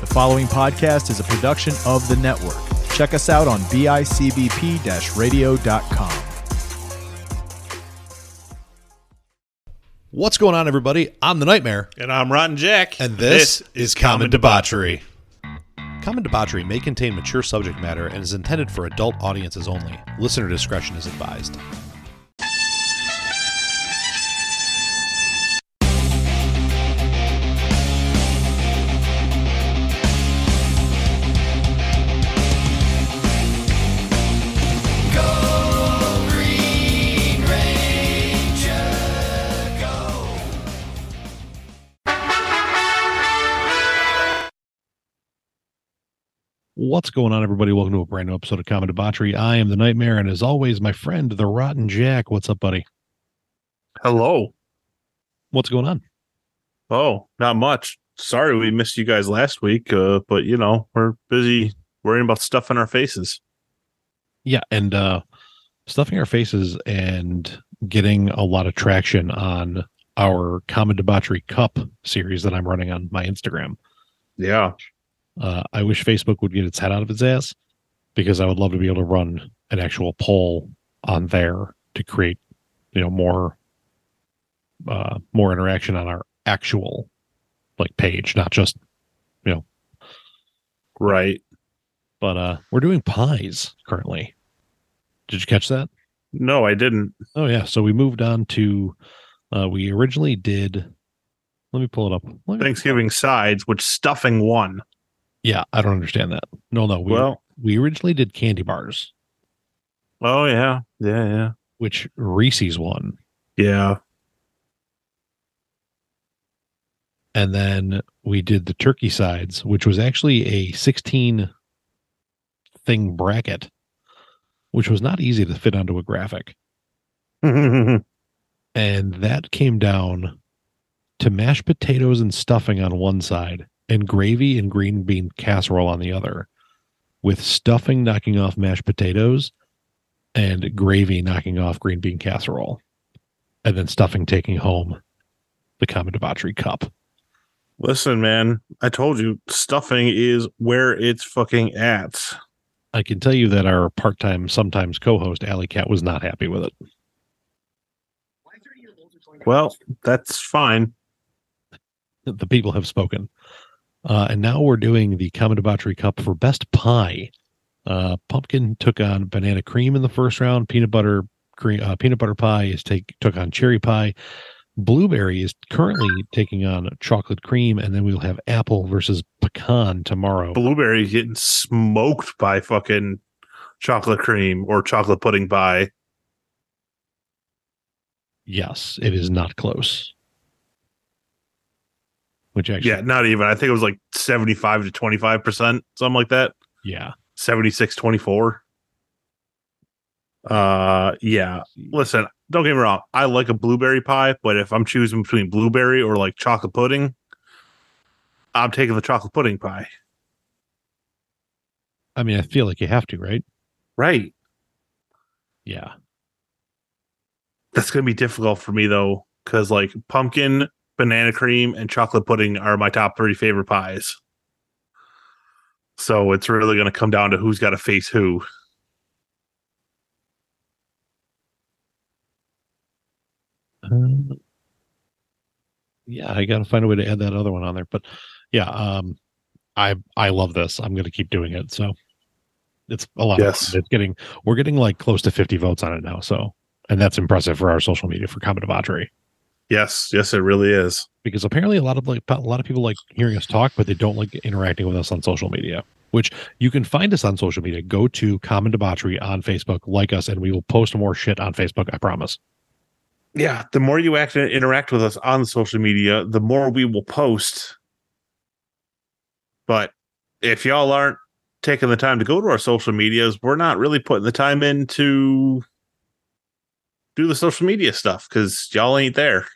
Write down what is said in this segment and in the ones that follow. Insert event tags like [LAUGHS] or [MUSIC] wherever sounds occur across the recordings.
The following podcast is a production of the network. Check us out on bicbp radio.com. What's going on, everybody? I'm the Nightmare, And I'm Rotten Jack. and this, is Common Debauchery. Common Debauchery may contain mature subject matter and is intended for adult audiences only. Listener discretion is advised. What's going on, everybody? Welcome to a brand new episode of Common Debauchery. I am the Nightmare, and as always, my friend, the Rotten Jack. What's up, buddy? Hello. What's going on? Oh, not much. Sorry we missed you guys last week, uh, but you know, we're busy worrying about stuff in our faces. Yeah, and uh stuffing our faces and getting a lot of traction on our Common Debauchery Cup series that I'm running on my Instagram. Yeah. Uh, I wish Facebook would get its head out of its ass because I would love to be able to run an actual poll on there to create, you know, more uh more interaction on our actual like page, not just you know, Right. but uh we're doing pies currently. Did you catch that? No, I didn't. Oh yeah, so we moved on to uh we originally did let me pull it up. Let Thanksgiving sides, which stuffing won. Yeah, I don't understand that. No, no. We Well, we originally did candy bars, oh yeah. Yeah, yeah. which Reese's won. Yeah. And then we did the turkey sides, which was actually a 16 thing bracket, which was not easy to fit onto a graphic. [LAUGHS] And that came down to mashed potatoes and stuffing on one side and gravy and green bean casserole on the other, with stuffing knocking off mashed potatoes and gravy knocking off green bean casserole. And then stuffing taking home the common debauchery cup. Listen, man, I told you stuffing is where it's fucking at. I can tell you that our part time, sometimes co host, Alley Cat, was not happy with it. Well, that's fine. [LAUGHS] the people have spoken. Uh, and now we're doing the Common Debauchery Cup for Best Pie. Uh, pumpkin took on banana cream in the first round. Peanut butter cream, uh, peanut butter pie is take took on cherry pie. Blueberry is currently taking on chocolate cream, and then we'll have apple versus pecan tomorrow. Blueberry getting smoked by fucking chocolate cream or chocolate pudding pie. Yes, it is not close. Which actually, Yeah, not even. I think it was like 75 to 25%, something like that. yeah, 76 24. Uh yeah. Listen, don't get me wrong. I like a blueberry pie, but if I'm choosing between blueberry or like chocolate pudding, I'm taking the chocolate pudding pie. I mean, I feel like you have to, right? Right. Yeah, That's gonna be difficult for me though, because like pumpkin, banana cream, and chocolate pudding are my top three favorite pies. So it's really gonna come down to who's got to face who. Uh, yeah, I got to find a way to add that other one on there. But yeah, um, I I love this. I'm going to keep doing it. So it's a lot. Yes. Of. It's getting we're getting like close to 50 votes on it now. So and that's impressive for our social media for Common Debauchery Yes, yes, it really is. because apparently a lot of like a lot of people like hearing us talk, but they don't like interacting with us on social media. Which you can find us on social media. Go to Common Debauchery on Facebook, like us, and we will post more shit on Facebook. I promise. yeah, the more you act and interact with us on social media, the more we will post. But if y'all aren't taking the time to go to our social medias, we're not really putting the time in to do the social media stuff because y'all ain't there.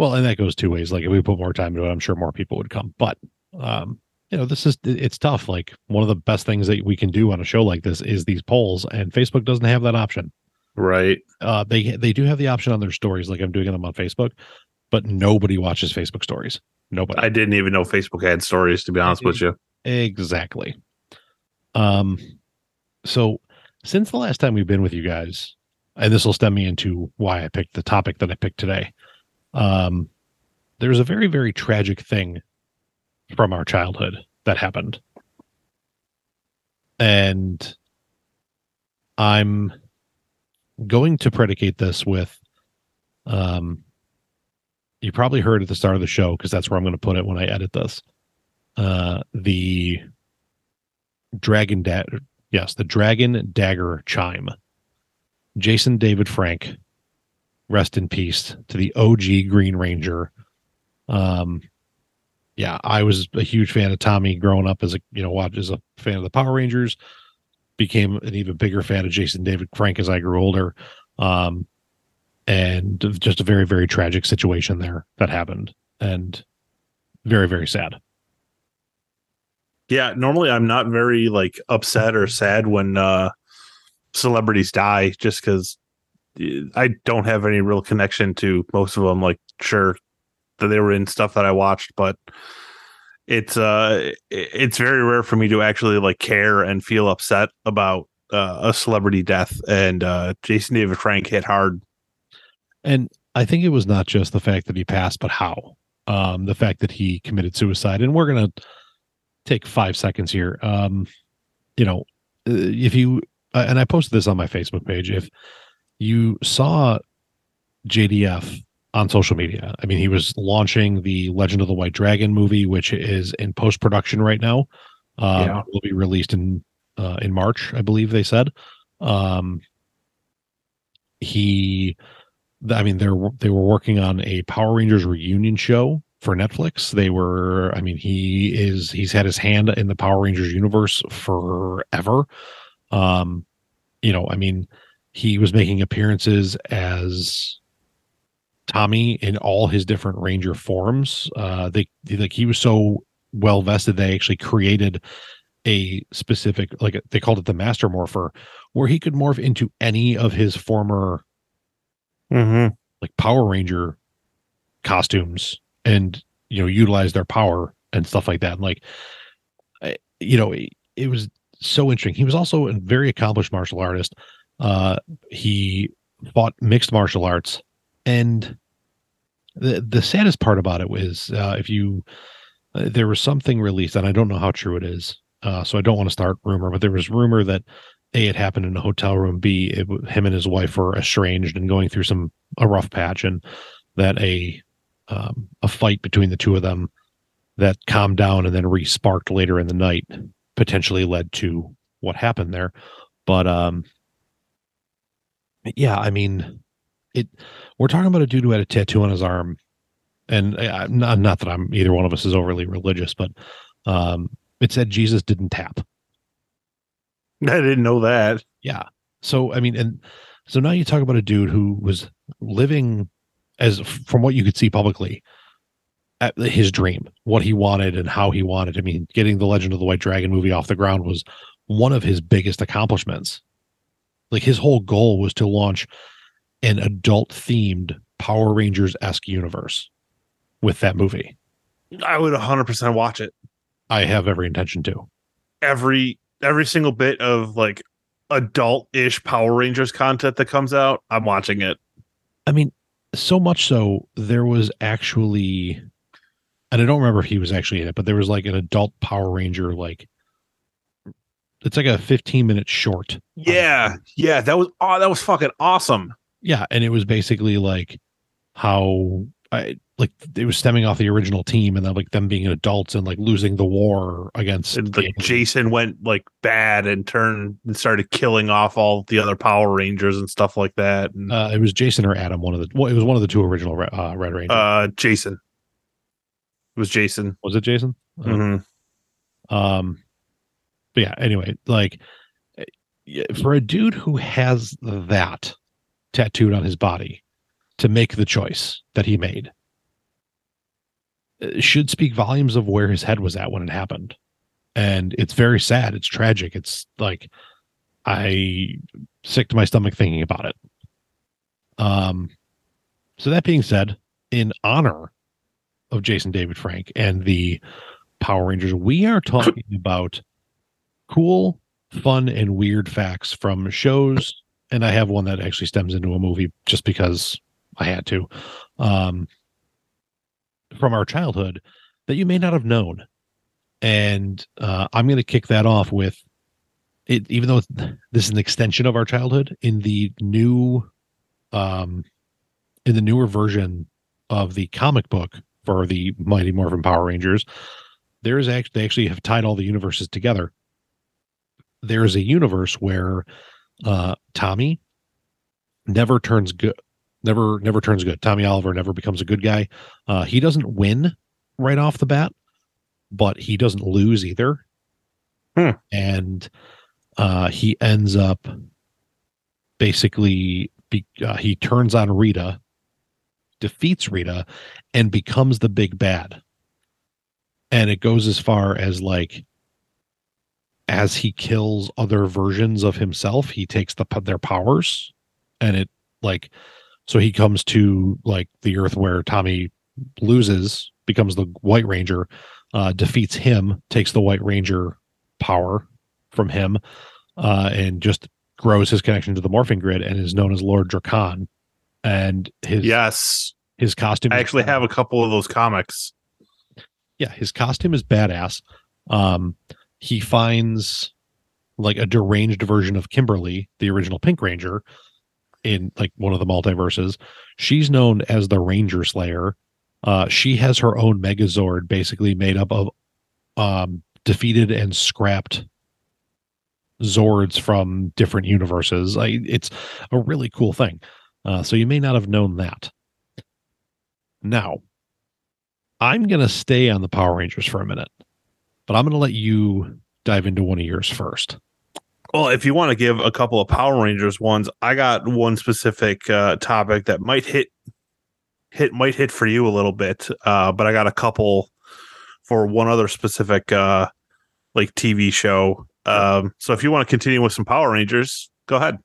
Well, and that goes two ways. Like if we put more time into it, I'm sure more people would come. But um, you know, this is it's tough. Like one of the best things that we can do on a show like this is these polls, and Facebook doesn't have that option. Right. Uh, they they do have the option on their stories, like I'm doing them on Facebook, but nobody watches Facebook stories. Nobody. I didn't even know Facebook had stories, to be honest with you. Exactly. Um, so since the last time we've been with you guys, and this will stem me into why I picked the topic that I picked today. Um, there's a very, very tragic thing from our childhood that happened. And I'm going to predicate this with um you probably heard at the start of the show because that's where I'm going to put it when I edit this. Uh the dragon da- yes, the dragon dagger chime. Jason David Frank rest in peace to the OG Green Ranger. Um yeah, I was a huge fan of Tommy growing up as a you know, watch as a fan of the Power Rangers. Became an even bigger fan of Jason David Frank as I grew older. Um, and just a very, very tragic situation there that happened, and very, very sad. Yeah, normally I'm not very like upset or sad when uh celebrities die just cuz I don't have any real connection to most of them like sure that they were in stuff that I watched but it's uh it's very rare for me to actually like care and feel upset about uh, a celebrity death and uh Jason David Frank hit hard And I think it was not just the fact that he passed, but how. Um, the fact that he committed suicide. And we're gonna take five seconds here. Um, you know, uh, if you uh, and I posted this on my Facebook page. If you saw JDF on social media, I mean, he was launching the Legend of the White Dragon movie, which is in post production right now. Um, Yeah. will be released in uh, in March, I believe they said. Um, he, I mean, they're they were working on a Power Rangers reunion show for Netflix. They were, I mean, he is he's had his hand in the Power Rangers universe forever. Um, you know, I mean, he was making appearances as Tommy in all his different Ranger forms. Uh, they like he was so well vested they actually created a specific like they called it the Master Morpher, where he could morph into any of his former mm-hmm. like Power Ranger costumes and you know utilize their power and stuff like that. And like, I, you know, it, it was so interesting. He was also a very accomplished martial artist. Uh, he fought mixed martial arts, and the the saddest part about it was uh, if you uh, there was something released, and I don't know how true it is. Uh, so I don't want to start rumor, but there was rumor that a it happened in a hotel room. B it, him and his wife were estranged and going through some a rough patch, and that a um, a fight between the two of them that calmed down and then re-sparked later in the night potentially led to what happened there. But um, yeah, I mean, it. We're talking about a dude who had a tattoo on his arm, and uh, not not that I'm either one of us is overly religious, but um, it said Jesus didn't tap. [LAUGHS] I didn't know that. Yeah. So I mean, and so now you talk about a dude who was living as from what you could see publicly at his dream, what he wanted and how he wanted. I mean, getting the Legend of the White Dragon movie off the ground was one of his biggest accomplishments. Like his whole goal was to launch an adult themed Power Rangers esque universe with that movie. I would 100% watch it. I have every intention to. Every every single bit of like adult-ish Power Rangers content that comes out, I'm watching it. I mean, so much so there was actually, and I don't remember if he was actually in it, but there was like an adult Power Ranger, like it's like a 15 minute short. Yeah, yeah, that was oh, that was fucking awesome. Yeah, and it was basically like how I like it was stemming off the original team and then like them being adults and like losing the war against And, like Jason went like bad and turned and started killing off all the other Power Rangers and stuff like that. And, uh, it was Jason or Adam, one of the well, it was one of the two original uh, Red Rangers. uh, Jason it was Jason. was it Jason? Mhm. Um, but yeah, anyway, like eh, for a dude who has that tattooed on his body to make the choice that he made should speak volumes of where his head was at when it happened. And it's very sad. It's tragic. It's like I sick to my stomach thinking about it. Um, so that being said, in honor of Jason David Frank and the Power Rangers. We are talking [COUGHS] about cool, fun, and weird facts from shows. And I have one that actually stems into a movie just because I had to. Um, from our childhood that you may not have known. And uh, I'm going to kick that off with it, even though this is an extension of our childhood in the new, um, in the newer version of the comic book for the Mighty Morphin Power Rangers, there is actually they actually have tied all the universes together. There is a universe where uh, Tommy never turns good, never never turns good. Tommy Oliver never becomes a good guy. Uh, he doesn't win right off the bat, but he doesn't lose either. Hmm. And uh, he ends up basically be, uh, he turns on Rita, defeats Rita, and becomes the big bad. And it goes as far as like as he kills other versions of himself, he takes the their powers, and it like so he comes to like the Earth where Tommy loses, becomes the White Ranger, uh, defeats him, takes the White Ranger power from him, uh, and just grows his connection to the morphing grid and is known as Lord Drakkon. And his Yes. his costume I actually have a couple of those comics. yeah, his costume is badass. Um, he finds like a deranged version of Kimberly, the original Pink Ranger, in like one of the multiverses. She's known as the Ranger Slayer. Uh, she has her own Megazord, basically made up of um, defeated and scrapped Zords from different universes. I, it's a really cool thing. Uh, so you may not have known that. Now, I'm going to stay on the Power Rangers for a minute, but I'm going to let you dive into one of yours first. Well, if you want to give a couple of Power Rangers ones, I got one specific uh, topic that might hit hit might hit for you a little bit. Uh, but I got a couple for one other specific uh, like TV show. Um, so if you want to continue with some Power Rangers, go ahead.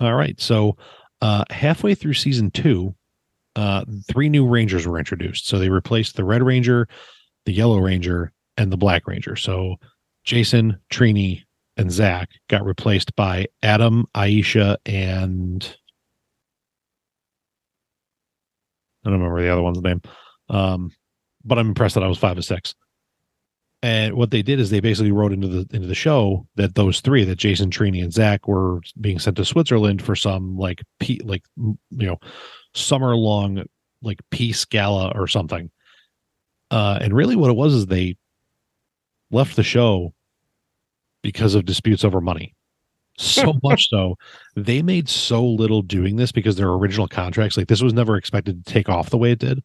All right. So, uh, halfway through season two, uh, three new Rangers were introduced. So they replaced the Red Ranger, the Yellow Ranger, and the Black Ranger. So Jason, Trini, and Zach got replaced by Adam, Aisha, and I don't remember the other one's name. Um, but I'm impressed that I was five of six. And what they did is they basically wrote into the into the show that those three, that Jason, Trini, and Zach, were being sent to Switzerland for some like like you know summer long like peace gala or something. Uh, and really, what it was is they left the show because of disputes over money. So [LAUGHS] much so, they made so little doing this because their original contracts, like this, was never expected to take off the way it did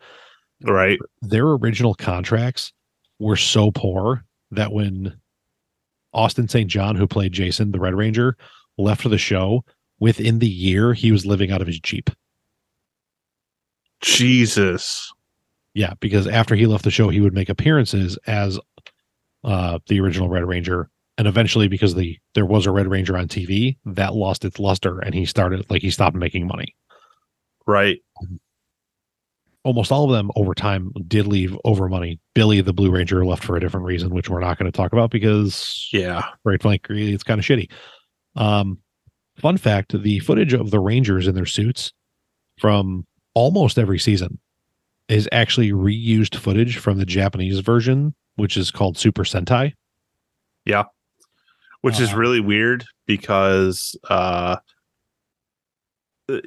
Right. their original contracts were so poor that when Austin St. John, who played Jason, the Red Ranger, left the show, within the year he was living out of his Jeep. Jesus. Yeah, because after he left the show, he would make appearances as uh, the original Red Ranger, and eventually, because the there was a Red Ranger on TV, that lost its luster, and he started like he stopped making money. Right. Almost all of them over time did leave over money. Billy, the Blue Ranger, left for a different reason, which we're not going to talk about because Yeah. right flank it's kind of shitty um fun fact the footage of the rangers in their suits from almost every season is actually reused footage from the japanese version which is called super sentai Yeah. Which is Uh, really weird because uh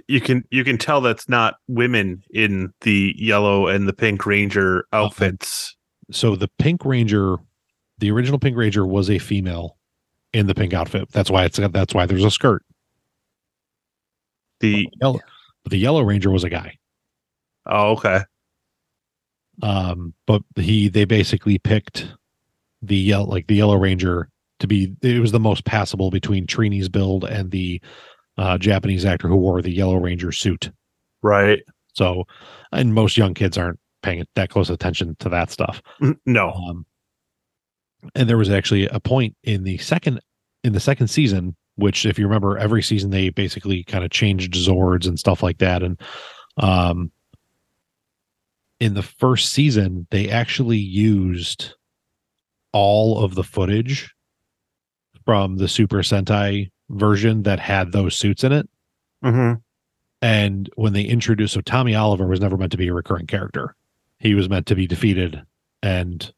you can you can tell that's not women in the yellow and the pink ranger outfits. so the pink ranger the original pink ranger was a female in the pink outfit that's why it's that's why there's a skirt The yellow, the yellow ranger was a guy oh okay. Um but he they basically picked the yellow like the yellow ranger to be it was the most passable between trini's build and the uh japanese actor who wore the yellow ranger suit Right. so and most young kids aren't paying that close attention to that stuff No. um and there was actually a point in the second in the second season which if you remember every season they basically kind of changed zords and stuff like that and um in the first season, they actually used all of the footage from the Super Sentai version that had those suits in it. Mm-hmm. And when they introduced, so Tommy Oliver was never meant to be a recurring character. He was meant to be defeated and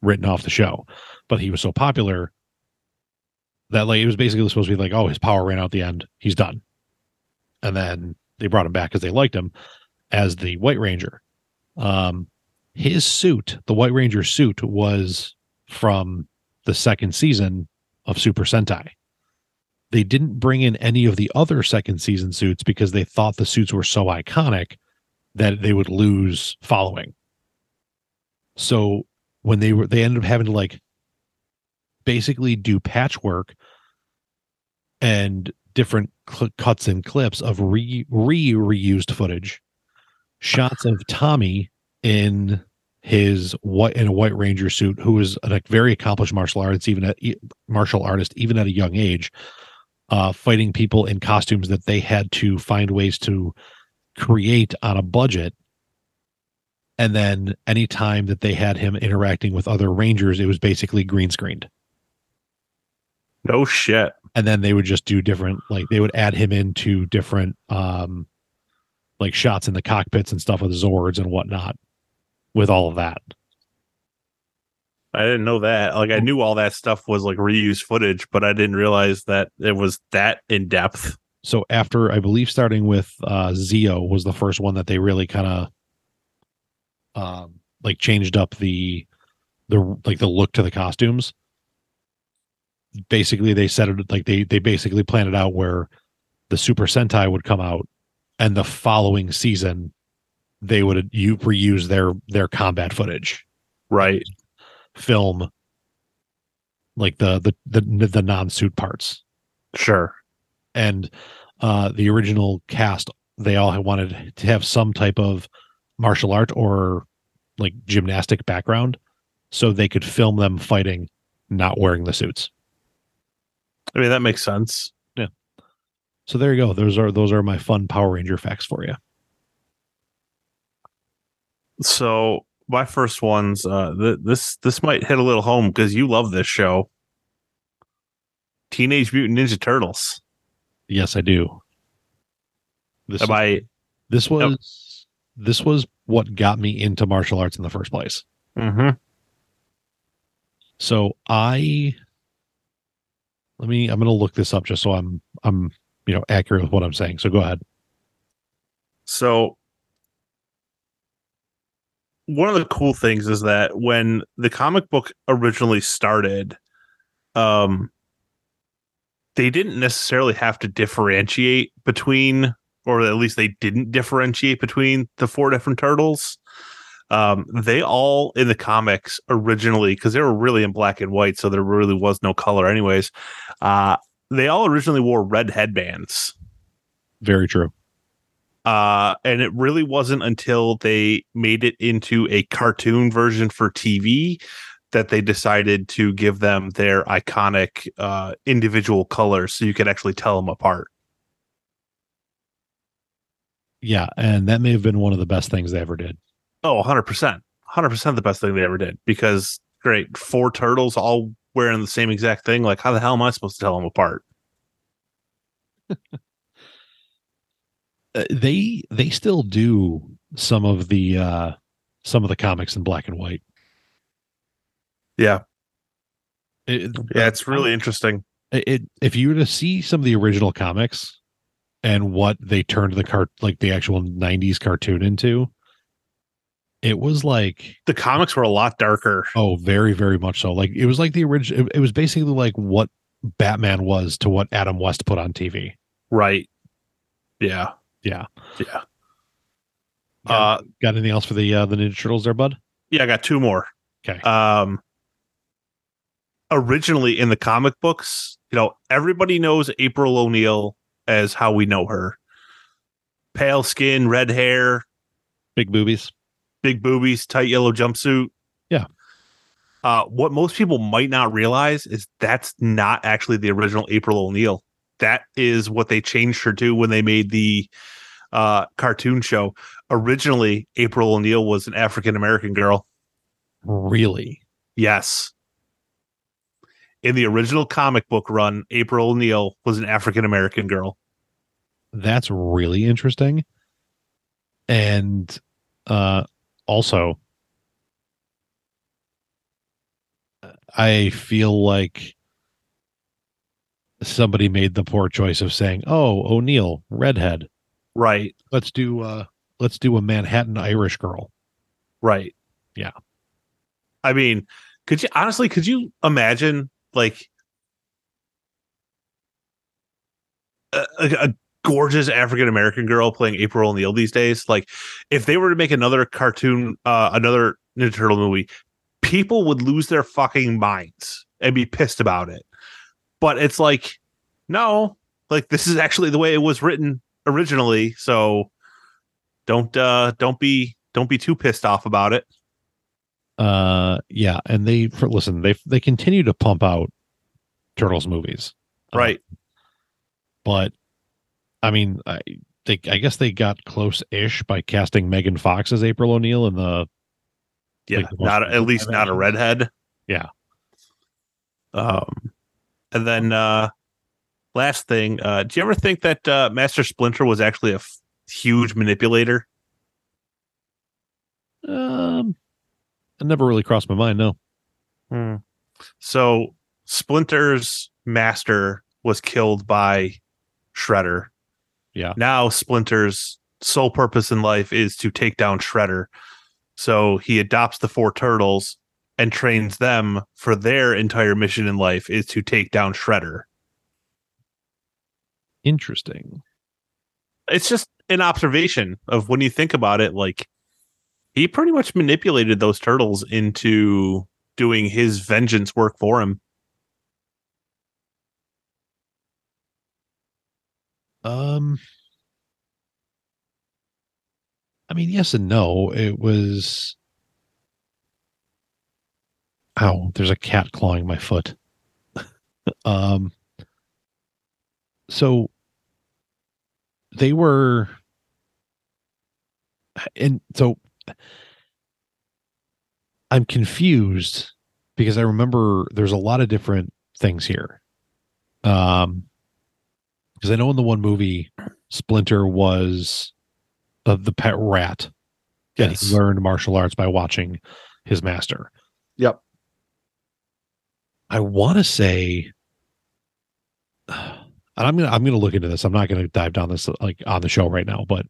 written off the show. But he was so popular that like it was basically supposed to be like, oh, his power ran out at the end. He's done. And then they brought him back because they liked him as the White Ranger. Um, his suit, the White Ranger suit, was from the second season of Super Sentai. They didn't bring in any of the other second season suits because they thought the suits were so iconic that they would lose following. So when they were, they ended up having to like basically do patchwork and different cl- cuts and clips of re re reused footage, shots of Tommy in his white in a white ranger suit, who was a very accomplished martial artist, even at martial artist, even at a young age, uh, fighting people in costumes that they had to find ways to create on a budget. And then anytime that they had him interacting with other rangers, it was basically green screened No shit. and then they would just do different like they would add him into different um like shots in the cockpits and stuff with zords and whatnot with all of that I didn't know that. Like I knew all that stuff was like reused footage, but I didn't realize that it was that in depth. so after i believe starting with uh Zeo was the first one that they really kind of um like changed up the the like the look to the costumes basically they said it like they they basically planned it out where the super sentai would come out and the following season they would you reuse their their combat footage Right. film like the the the, the non-suit parts Sure. and uh the original cast they all wanted to have some type of martial art or like gymnastic background so they could film them fighting not wearing the suits I mean that makes sense. So there you go those are those are my fun power ranger facts for you So my first ones, uh, th- this this might hit a little home because you love this show. Teenage Mutant Ninja Turtles. yes i do this, Am I? this was this was what got me into martial arts in the first place Mm-hmm. So I let me I'm gonna look this up just so I'm I'm you know accurate with what I'm saying. So go ahead. So one of the cool things is that when the comic book originally started, um, they didn't necessarily have to differentiate between, or at least they didn't differentiate between the four different turtles. Um, they all in the comics originally, because they were really in black and white, so there really was no color, anyways. Uh, they all originally wore red headbands. Very true. Uh, and it really wasn't until they made it into a cartoon version for TV that they decided to give them their iconic uh, individual colors so you could actually tell them apart. Yeah, and that may have been one of the best things they ever did. Oh, 100%. 100% the best thing they ever did because great, four turtles all wearing the same exact thing. Like, how the hell am I supposed to tell them apart? [LAUGHS] Uh, they they still do some of the uh some of the comics in black and white. Yeah. It, Yeah, it's really interesting. it, it if you were to see some of the original comics and what they turned the cart like the actual 90s cartoon into it was like The comics were a lot darker. oh very very much so like it was like the original it, it was basically like what batman was to what adam west put on tv Right. Yeah. yeah Yeah. got, Uh, got anything else for the uh the ninja turtles there bud yeah, I got two more. okay um originally in the comic books you know everybody knows april o'neil as how we know her pale skin red hair big boobies big boobies tight yellow jumpsuit Yeah. uh what most people might not realize is that's not actually the original april o'neil that is what they changed her to when they made the uh, cartoon show. Originally, April O'Neil was an African American girl. Really? Yes. In the original comic book run, April O'Neil was an African American girl. That's really interesting. And uh also I feel like somebody made the poor choice of saying, "Oh, O'Neill, redhead. Right, Let's do uh let's do a Manhattan Irish girl." right. Yeah. I mean, could you honestly could you imagine like a, a, a gorgeous African American girl playing April O'Neil these days? Like if they were to make another cartoon uh another Ninja Turtle movie, people would lose their fucking minds and be pissed about it. But it's like, no, like this is actually the way it was written originally. So don't uh don't be don't be too pissed off about it. Uh yeah, and they for listen, they they continue to pump out Turtles movies. Right. but I mean, I they I guess they got close-ish by casting Megan Fox as April O'Neil in the Yeah. like the not at least live not a redhead. Yeah. Um and then uh last thing, uh do you ever think that uh Master Splinter was actually a f- huge manipulator? um it never really crossed my mind, no. So Splinter's master was killed by Shredder. Yeah. Now Splinter's sole purpose in life is to take down Shredder. So he adopts the four turtles and trains them for their entire mission in life is to take down Shredder. Interesting. It's just an observation of when you think about it, like he pretty much manipulated those turtles into doing his vengeance work for him. Um I mean, yes and no. It was Ow, there's a cat clawing my foot. [LAUGHS] um so they were and so I'm confused because I remember there's a lot of different things here. Um because I know in the one movie Splinter was uh, the pet rat and Yes. he learned martial arts by watching his master. Yep. I want to say, [SIGHS] and I'm gonna I'm gonna look into this. I'm not gonna dive down this like on the show right now, but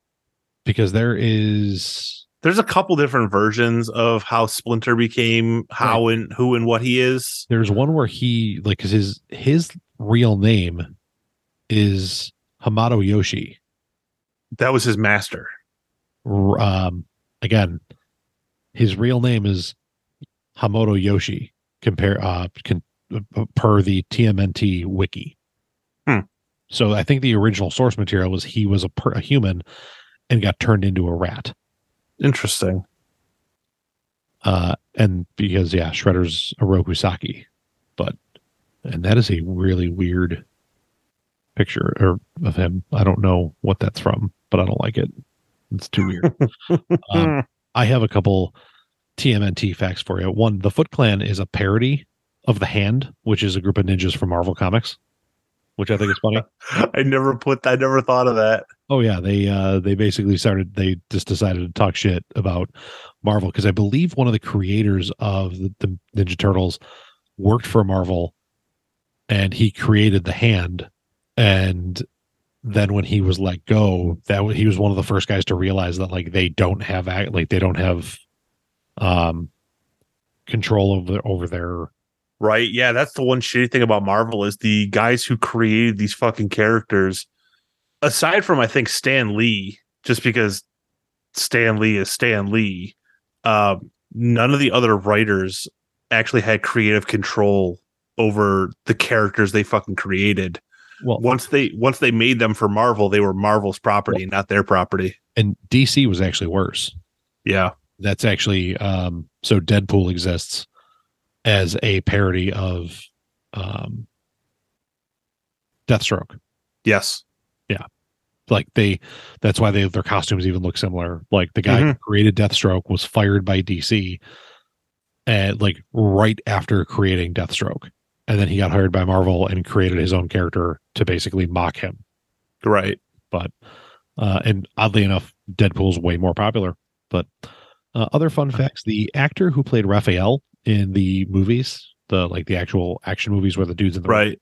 because there is there's a couple different versions of how Splinter became how and who and what he is. there's one where he like because his his real name is Hamato Yoshi. That was his master. Um, again, his real name is Hamato Yoshi. Compare uh, con, uh, per the TMNT wiki. Hmm. So I think the original source material was he was a, per, a human and got turned into a rat. Interesting. Uh, and because yeah, Shredder's Oroku Saki, but and that is a really weird picture or of him. I don't know what that's from, but I don't like it. It's too weird. [LAUGHS] um, I have a couple TMNT facts for you. One, the Foot Clan is a parody of the Hand, which is a group of ninjas from Marvel Comics, which I think is funny. [LAUGHS] I never put I never thought of that. Oh yeah, they uh they basically started they just decided to talk shit about Marvel because I believe one of the creators of the, the Ninja Turtles worked for Marvel and he created the hand and then when he was let go that he was one of the first guys to realize that like they don't have like they don't have um control over over their Right? Yeah, that's the one shitty thing about Marvel is the guys who created these fucking characters. Aside from I think Stan Lee, just because Stan Lee is Stan Lee, um, none of the other writers actually had creative control over the characters they fucking created. Well Once they once they made them for Marvel, they were Marvel's property, not their property. and DC was actually worse Yeah. that's actually um so deadpool exists as a parody of um deathstroke Yes. Yeah. Like they that's why they their costumes even look similar. Like the guy who created Deathstroke was fired by DC and like right after creating Deathstroke. And then he got hired by Marvel and created his own character to basically mock him. Right. But uh and oddly enough, Deadpool's way more popular. But uh, other fun facts: the actor who played Raphael in the movies, the like the actual action movies where the dudes in the Right.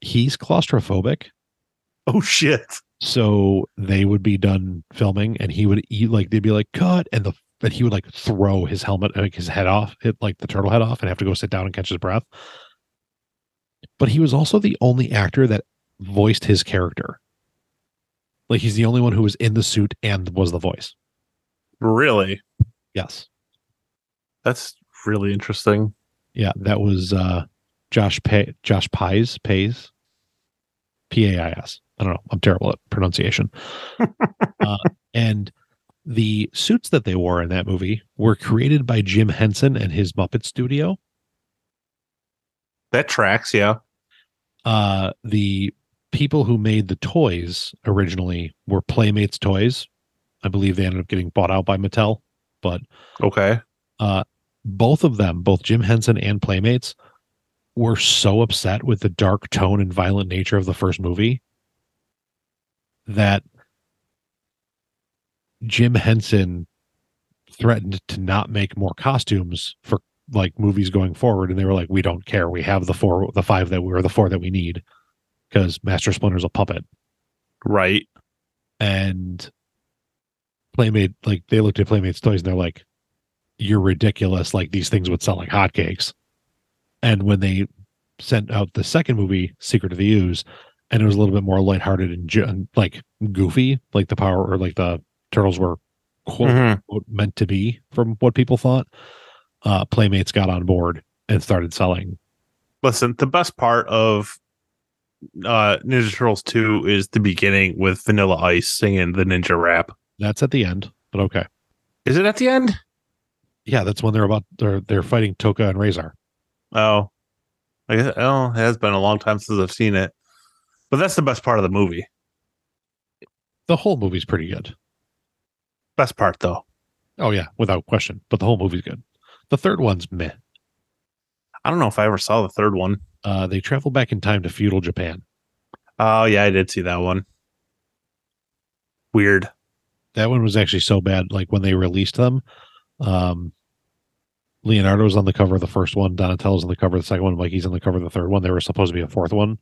he's claustrophobic. Oh shit. So they would be done filming, and he would eat like they'd be like cut, and the and he would like throw his helmet, like his head off, hit like the turtle head off, and have to go sit down and catch his breath. But he was also the only actor that voiced his character. Like he's the only one who was in the suit and was the voice. Really? Yes. That's really interesting. Yeah, that was uh Josh Pay Josh Pies Pays P A I S. I don't know. I'm terrible at pronunciation. [LAUGHS] uh, and the suits that they wore in that movie were created by Jim Henson and his Muppet Studio. That tracks, yeah. Uh, the people who made the toys originally were Playmates toys. I believe they ended up getting bought out by Mattel, but Okay. uh, both of them, both Jim Henson and Playmates, were so upset with the dark tone and violent nature of the first movie that Jim Henson threatened to not make more costumes for like movies going forward and they were like we don't care. We have the four the five that we are the four that we need because master splinter's a puppet. Right. and playmate like they looked at playmates toys and they're like you're ridiculous. Like these things would sell like hotcakes. And when they sent out the second movie secret of the ooze and it was a little bit more lighthearted and and, like goofy like the power or like the turtles were quote Mhm. unquote meant to be from what people thought uh playmates got on board and started selling Listen, the best part of uh Ninja Turtles 2 is the beginning with Vanilla Ice singing the ninja rap. that's at the end but okay Is it at the end? yeah that's when they're about they're they're fighting Tokka and Rahzar Oh. I guess oh, it has been a long time since I've seen it. But that's the best part of the movie. the whole movie's pretty good Best part though. Oh yeah, without question. But the whole movie's good. The third one's meh. I don't know if I ever saw the third one. Uh, they travel back in time to feudal Japan. Oh yeah, I did see that one. Weird. That one was actually so bad. Like when they released them, um, Leonardo was on the cover of the first one. Donatello's on the cover of the second one. Mikey's on the cover of the third one. There was supposed to be a fourth one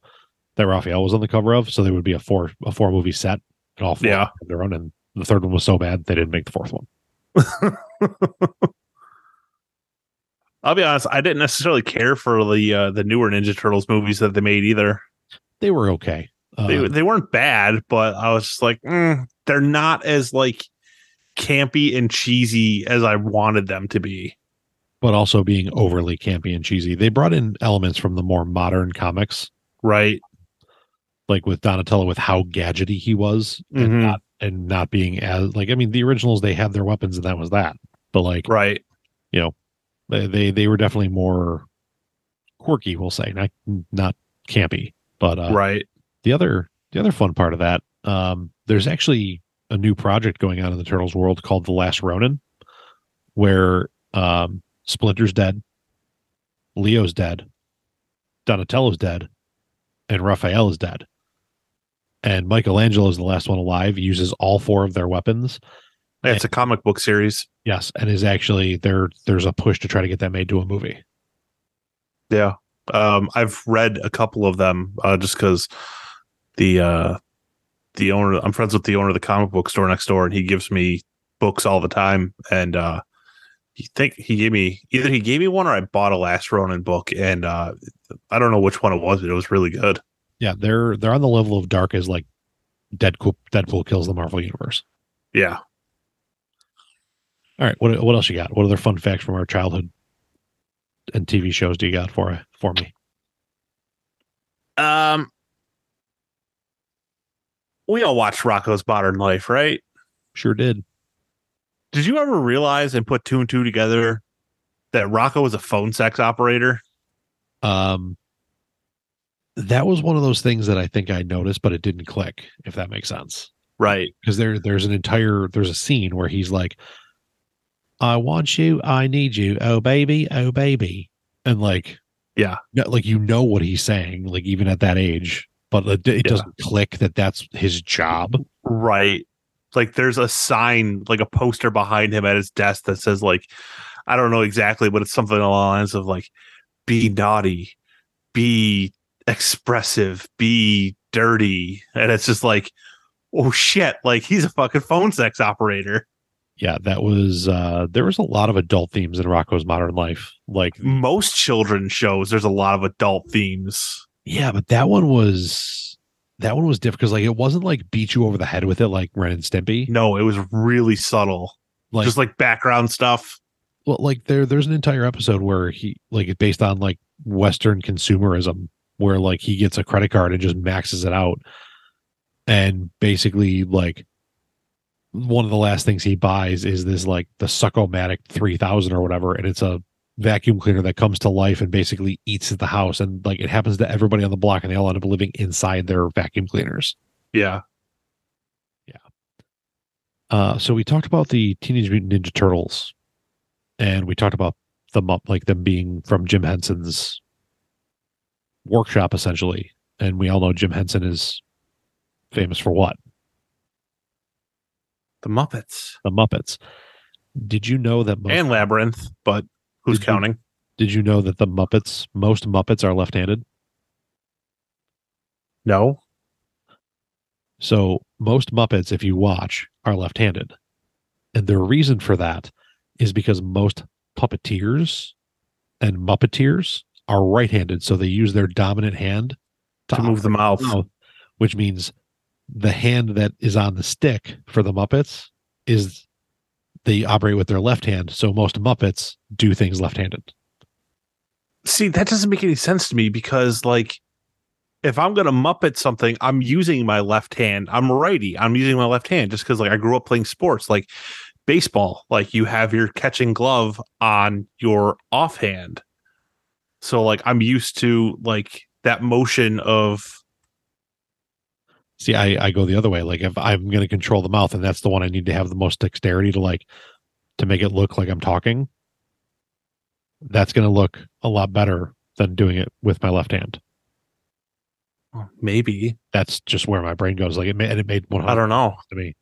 that Raphael was on the cover of. So there would be a four a four movie set, and all four Yeah. their own. And the third one was so bad they didn't make the fourth one. [LAUGHS] I'll be honest, I didn't necessarily care for the uh, the newer Ninja Turtles movies that they made either. They were okay. Uh, They they weren't bad, but I was just like, mm, they're not as like campy and cheesy as I wanted them to be. but also being overly campy and cheesy. They brought in elements from the more modern comics Right. like with Donatello with how gadgety he was and Mhm. not and not being as like I mean the originals they had their weapons and that was that. But like Right. You know, they they, they were definitely more quirky, we'll say, not not campy. But uh right. the other the other fun part of that, um, there's actually a new project going on in the Turtles world called The Last Ronin, where um Splinter's dead, Leo's dead, Donatello's dead, and Raphael is dead. And Michelangelo is the last one alive. He uses all four of their weapons. It's a comic book series. Yes, and is actually there. There's a push to try to get that made to a movie. Yeah. Um, I've read a couple of them uh, just because the uh, the owner I'm friends with the owner of the comic book store next door, and he gives me books all the time. And uh, he think he gave me either he gave me one or I bought a Last Ronin book, and uh, I don't know which one it was, but it was really good. Yeah, they're they're on the level of dark as like Deadpool. Deadpool kills the Marvel universe. Yeah. All right, what what else you got? What other fun facts from our childhood and TV shows do you got for for me? Um, we all watched Rocko's Modern Life, right? Sure did. Did you ever realize and put two and two together that Rocko was a phone sex operator? Um, that was one of those things that I think I noticed, but it didn't click, if that makes sense. Right. Because there there's an entire there's a scene where he's like, I want you, I need you, oh baby, oh baby. And like Yeah. no, like you know what he's saying, like even at that age, but it, it Yeah. doesn't click that that's his job. Right. Like there's a sign, like a poster behind him at his desk that says like, I don't know exactly, but it's something along the lines of like, be naughty, be expressive, be dirty. And it's just like, oh shit, like he's a fucking phone sex operator. Yeah, that was uh there was a lot of adult themes in Rocko's modern life. Like Most children's shows, there's a lot of adult themes. yeah, but that one was that one was different because like it wasn't like beat you over the head with it like Ren and Stimpy. No, it was really subtle. Like just like background stuff. well, like there there's an entire episode where he like it's based on like Western consumerism where like he gets a credit card and just maxes it out. And basically like one of the last things he buys is this like the Suckomatic 3000 or whatever. And it's a vacuum cleaner that comes to life and basically eats at the house. And like it happens to everybody on the block and they all end up living inside their vacuum cleaners. Yeah. Yeah. Uh, so we talked about the Teenage Mutant Ninja Turtles, and we talked about them up like them being from Jim Henson's workshop essentially. And we all know Jim Henson is famous for what? The Muppets. The Muppets. Did you know that most, And Labyrinth, but who's Did you- counting? did you know that the Muppets most Muppets are left-handed? No. So most Muppets, if you watch, are left-handed. And the reason for that is because most puppeteers and Muppeteers are right-handed, so they use their dominant hand To move the mouth. mouth, which means the hand that is on the stick for the Muppets is they operate with their left hand. So most Muppets do things left-handed. See, that doesn't make any sense to me because, like, if I'm gonna Muppet something, I'm using my left hand. I'm righty. I'm using my left hand just because, like, I grew up playing sports, like baseball. Like, you have your catching glove on your offhand, so like I'm used to like that motion of See, I, I go the other way. Like if I'm going to control the mouth and that's the one I need to have the most dexterity to like, to make it look like I'm talking, that's going to look a lot better than doing it with my left hand. Oh, maybe That's just where my brain goes. Like it made, and it made 100 I don't know. to me.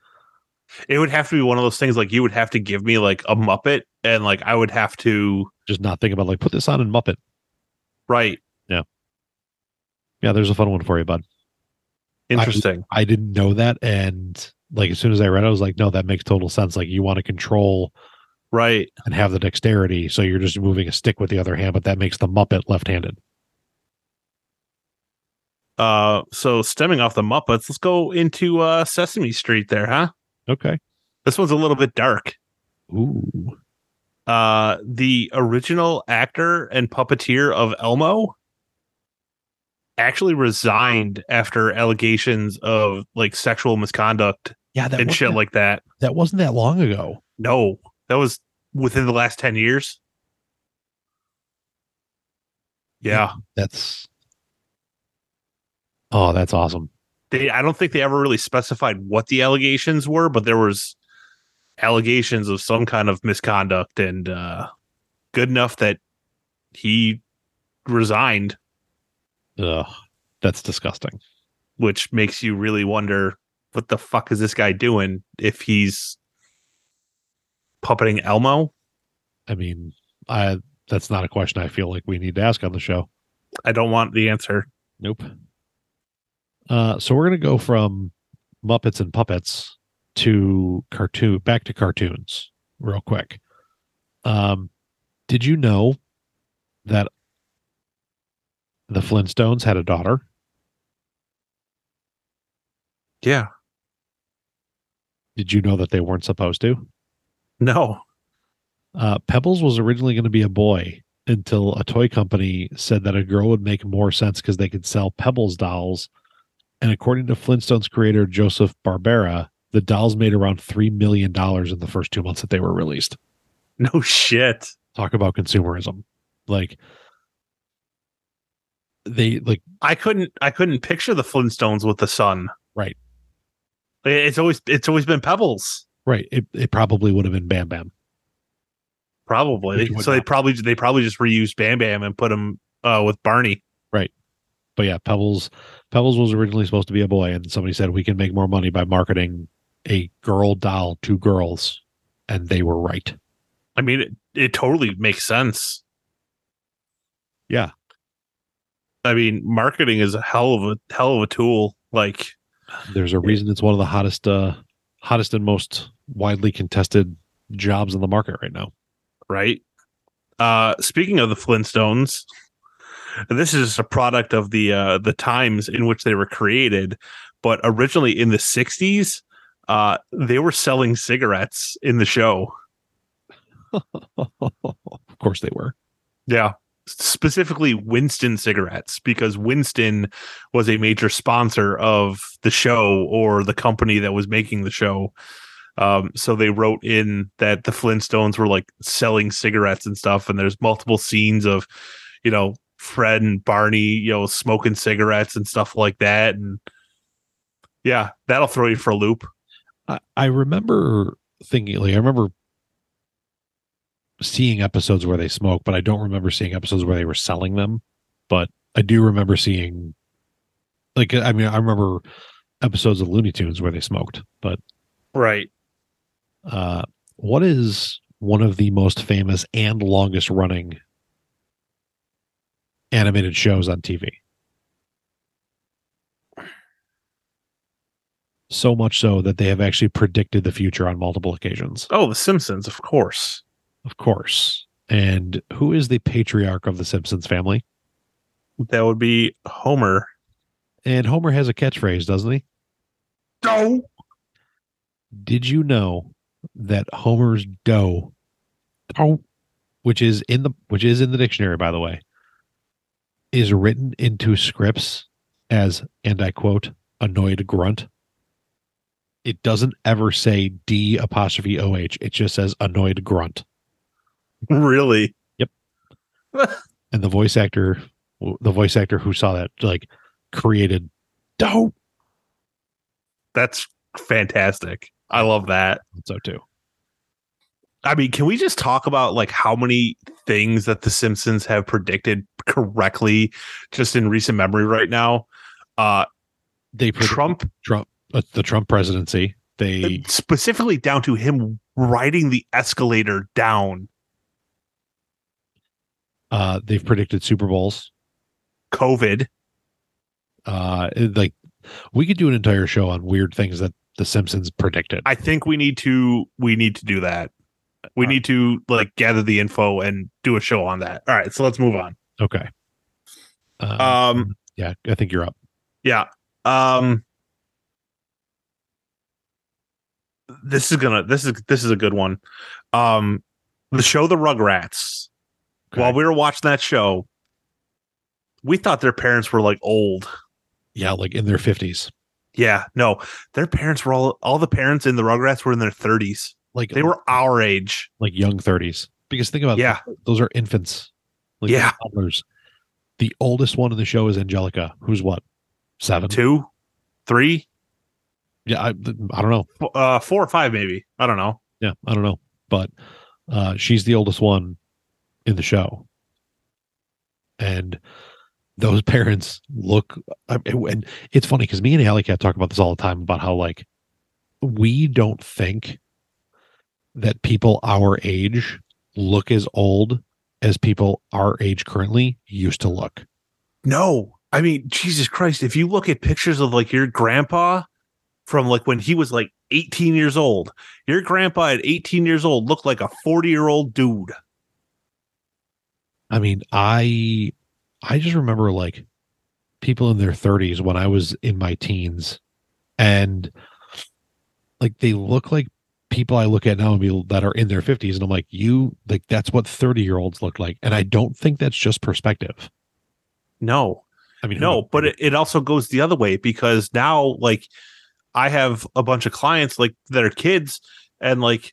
It would have to be one of those things like you would have to give me like a Muppet, and like I would have to Just not think about like, put this on in Muppet. Right. Yeah. Yeah, there's a fun one for you, bud. Interesting. I didn't know that. And like, as soon as I read it, I was like, no, that makes total sense. Like you want to control right. and have the dexterity. So you're just moving a stick with the other hand, but that makes the Muppet left-handed. Uh, so stemming off the Muppets, let's go into uh Sesame Street there, huh? Okay. This one's a little bit dark. Ooh. Uh, the original actor and puppeteer of Elmo actually resigned after allegations of like sexual misconduct Yeah, that and shit that, like that. that wasn't that long ago. No, that was within the last 10 years. Yeah. That's oh, that's awesome. They I don't think they ever really specified what the allegations were, but there was allegations of some kind of misconduct and uh good enough that he resigned, Ugh, that's disgusting. which makes you really wonder what the fuck is this guy doing if he's puppeting Elmo? I mean, I that's not a question I feel like we need to ask on the show. I don't want the answer. Nope. Uh, so we're gonna go from Muppets and puppets to cartoon back to cartoons real quick. Um, did you know that the Flintstones had a daughter? Yeah. Did you know that they weren't supposed to? No. Uh, Pebbles was originally going to be a boy until a toy company said that a girl would make more sense because they could sell Pebbles dolls. And according to Flintstones creator Joseph Barbera, the dolls made around $3 million in the first two months that they were released. No shit. Talk about consumerism. Like, they like I couldn't I couldn't picture the Flintstones with the sun. Right. It's always it's always been Pebbles. right. It it probably would have been Bam Bam. Probably. So they not. probably they probably just reused Bam Bam and put him uh, with Barney. Right. But yeah, Pebbles Pebbles was originally supposed to be a boy, and somebody said we can make more money by marketing a girl doll to girls, and they were right. I mean, it, it totally makes sense. Yeah. I mean, marketing is a hell of a hell of a tool. Like, There's a reason it's one of the hottest uh hottest and most widely contested jobs in the market right now. right? Uh, speaking of the Flintstones, this is a product of the uh, the times in which they were created. But originally in the '60s, uh, they were selling cigarettes in the show. [LAUGHS] of course they were. Yeah. Specifically Winston cigarettes because Winston was a major sponsor of the show or the company that was making the show. Um, so they wrote in that the Flintstones were like selling cigarettes and stuff. And there's multiple scenes of, you know, Fred and Barney, you know, smoking cigarettes and stuff like that. And yeah, that'll throw you for a loop. I, I remember thinking like I remember seeing episodes where they smoke, but I don't remember seeing episodes where they were selling them. But I do remember seeing like I mean I remember episodes of Looney Tunes where they smoked. But Right. uh what is one of the most famous and longest running animated shows on TV? So much so that they have actually predicted the future on multiple occasions. Oh, The Simpsons, of course. Of course. And who is the patriarch of the Simpsons family? That would be Homer. And Homer has a catchphrase, doesn't he? No. Did you know that Homer's dough, oh, which is in the which is in the dictionary, by the way, is written into scripts as, and I quote, annoyed grunt. It doesn't ever say D apostrophe O H. It just says annoyed grunt. Really? Yep. [LAUGHS] and the voice actor, the voice actor who saw that, like, created dough. That's fantastic. I love that. So too. I mean, can we just talk about like how many things that the Simpsons have predicted correctly just in recent memory right now? Uh They predicted Trump Trump, the Trump presidency. They specifically down to him riding the escalator down uh they've predicted Super Bowls. COVID. Uh like we could do an entire show on weird things that the Simpsons predicted. I think we need to we need to do that. We All right. need to like gather the info and do a show on that. All right, so let's move on. okay. Uh, Um yeah, I think you're up. Yeah. Um this is gonna this is this is a good one. Um the show The Rugrats. Okay. While we were watching that show, we thought their parents were like old. yeah, like in their fifties. Yeah, no, their parents were all all the parents in the Rugrats were in their 30s. Like They were our age. like young thirties. Because think about Yeah. those are infants. Like Yeah. toddlers. The oldest one in the show is Angelica, who's what? Seven. Two, three, Yeah, I, I don't know. uh, four or five, maybe. I don't know. Yeah, I don't know, but uh, she's the oldest one in the show, and those [LAUGHS] parents look. And it's funny because me and Alley Cat talk about this all the time about how like we don't think that people our age look as old as people our age currently used to look. No, I mean, Jesus Christ, if you look at pictures of like your grandpa from like when he was like 18 years old, your grandpa at 18 years old looked like a 40 year old dude. I mean, I I just remember like people in their 30s when I was in my teens and like they look like people I look at now and be that are in their 50s and I'm like you like that's what 30 year olds look like and I don't think that's just perspective. No, I mean no, but it, it also goes the other way because now, like, I have a bunch of clients like that are kids, and like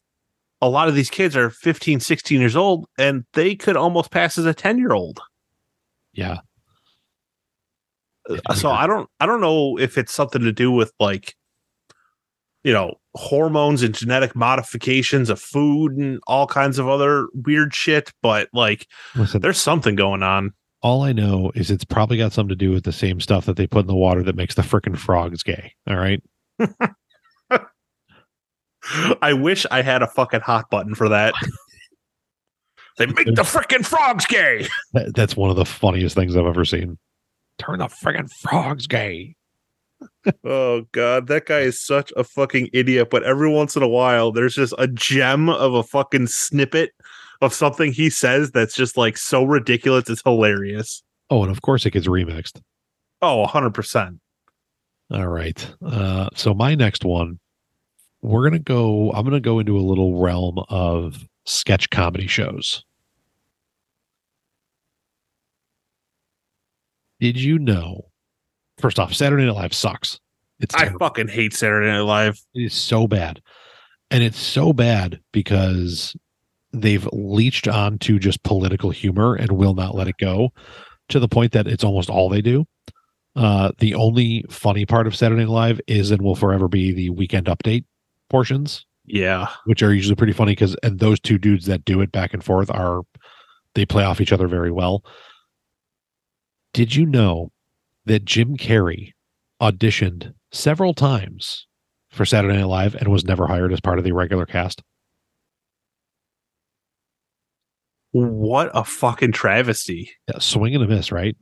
a lot of these kids are 15, 16 years old, and they could almost pass as a 10 year old. yeah. Uh, so I don't I don't know if it's something to do with like you know hormones and genetic modifications of food and all kinds of other weird shit, but like Listen, there's something going on. all I know is it's probably got something to do with the same stuff that they put in the water that makes the frickin' frogs gay. All right. [LAUGHS] I wish I had a fucking hot button for that. [LAUGHS] they make the freaking frogs gay. That, [LAUGHS] that's one of the funniest things I've ever seen. Turn the friggin' frogs gay. Oh god, that guy is such a fucking idiot. But every once in a while, there's just a gem of a fucking snippet of something he says that's just like so ridiculous. It's hilarious. Oh, and of course it gets remixed. Oh, 100%. All right. Uh, so my next one, we're gonna go. I'm gonna go into a little realm of sketch comedy shows. Did you know? First off, Saturday Night Live sucks. It's I fucking hate Saturday Night Live. It is so bad. And it's so bad because they've leached onto just political humor and will not let it go to the point that it's almost all they do. Uh, the only funny part of Saturday Night Live is and will forever be the weekend update portions, Yeah. which are usually pretty funny because and those two dudes that do it back and forth are they play off each other very well. Did you know that Jim Carrey auditioned several times for Saturday Night Live and was never hired as part of the regular cast? What a fucking travesty. Yeah, swing and a miss, right?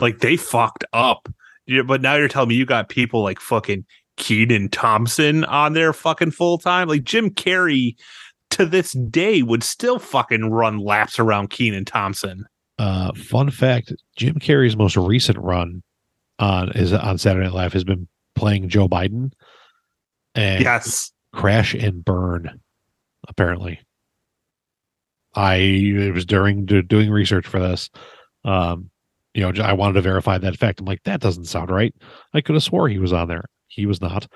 Like they fucked up. Yeah, but now you're telling me you got people like fucking Kenan Thompson on there fucking full time. Like Jim Carrey to this day would still fucking run laps around Kenan Thompson. Uh, fun fact: Jim Carrey's most recent run on is on Saturday Night Live has been playing Joe Biden, and Yes. crash and burn. Apparently, I it was during do, doing research for this. Um, you know, I wanted to verify that fact. I'm like, that doesn't sound right. I could have swore he was on there. He was not.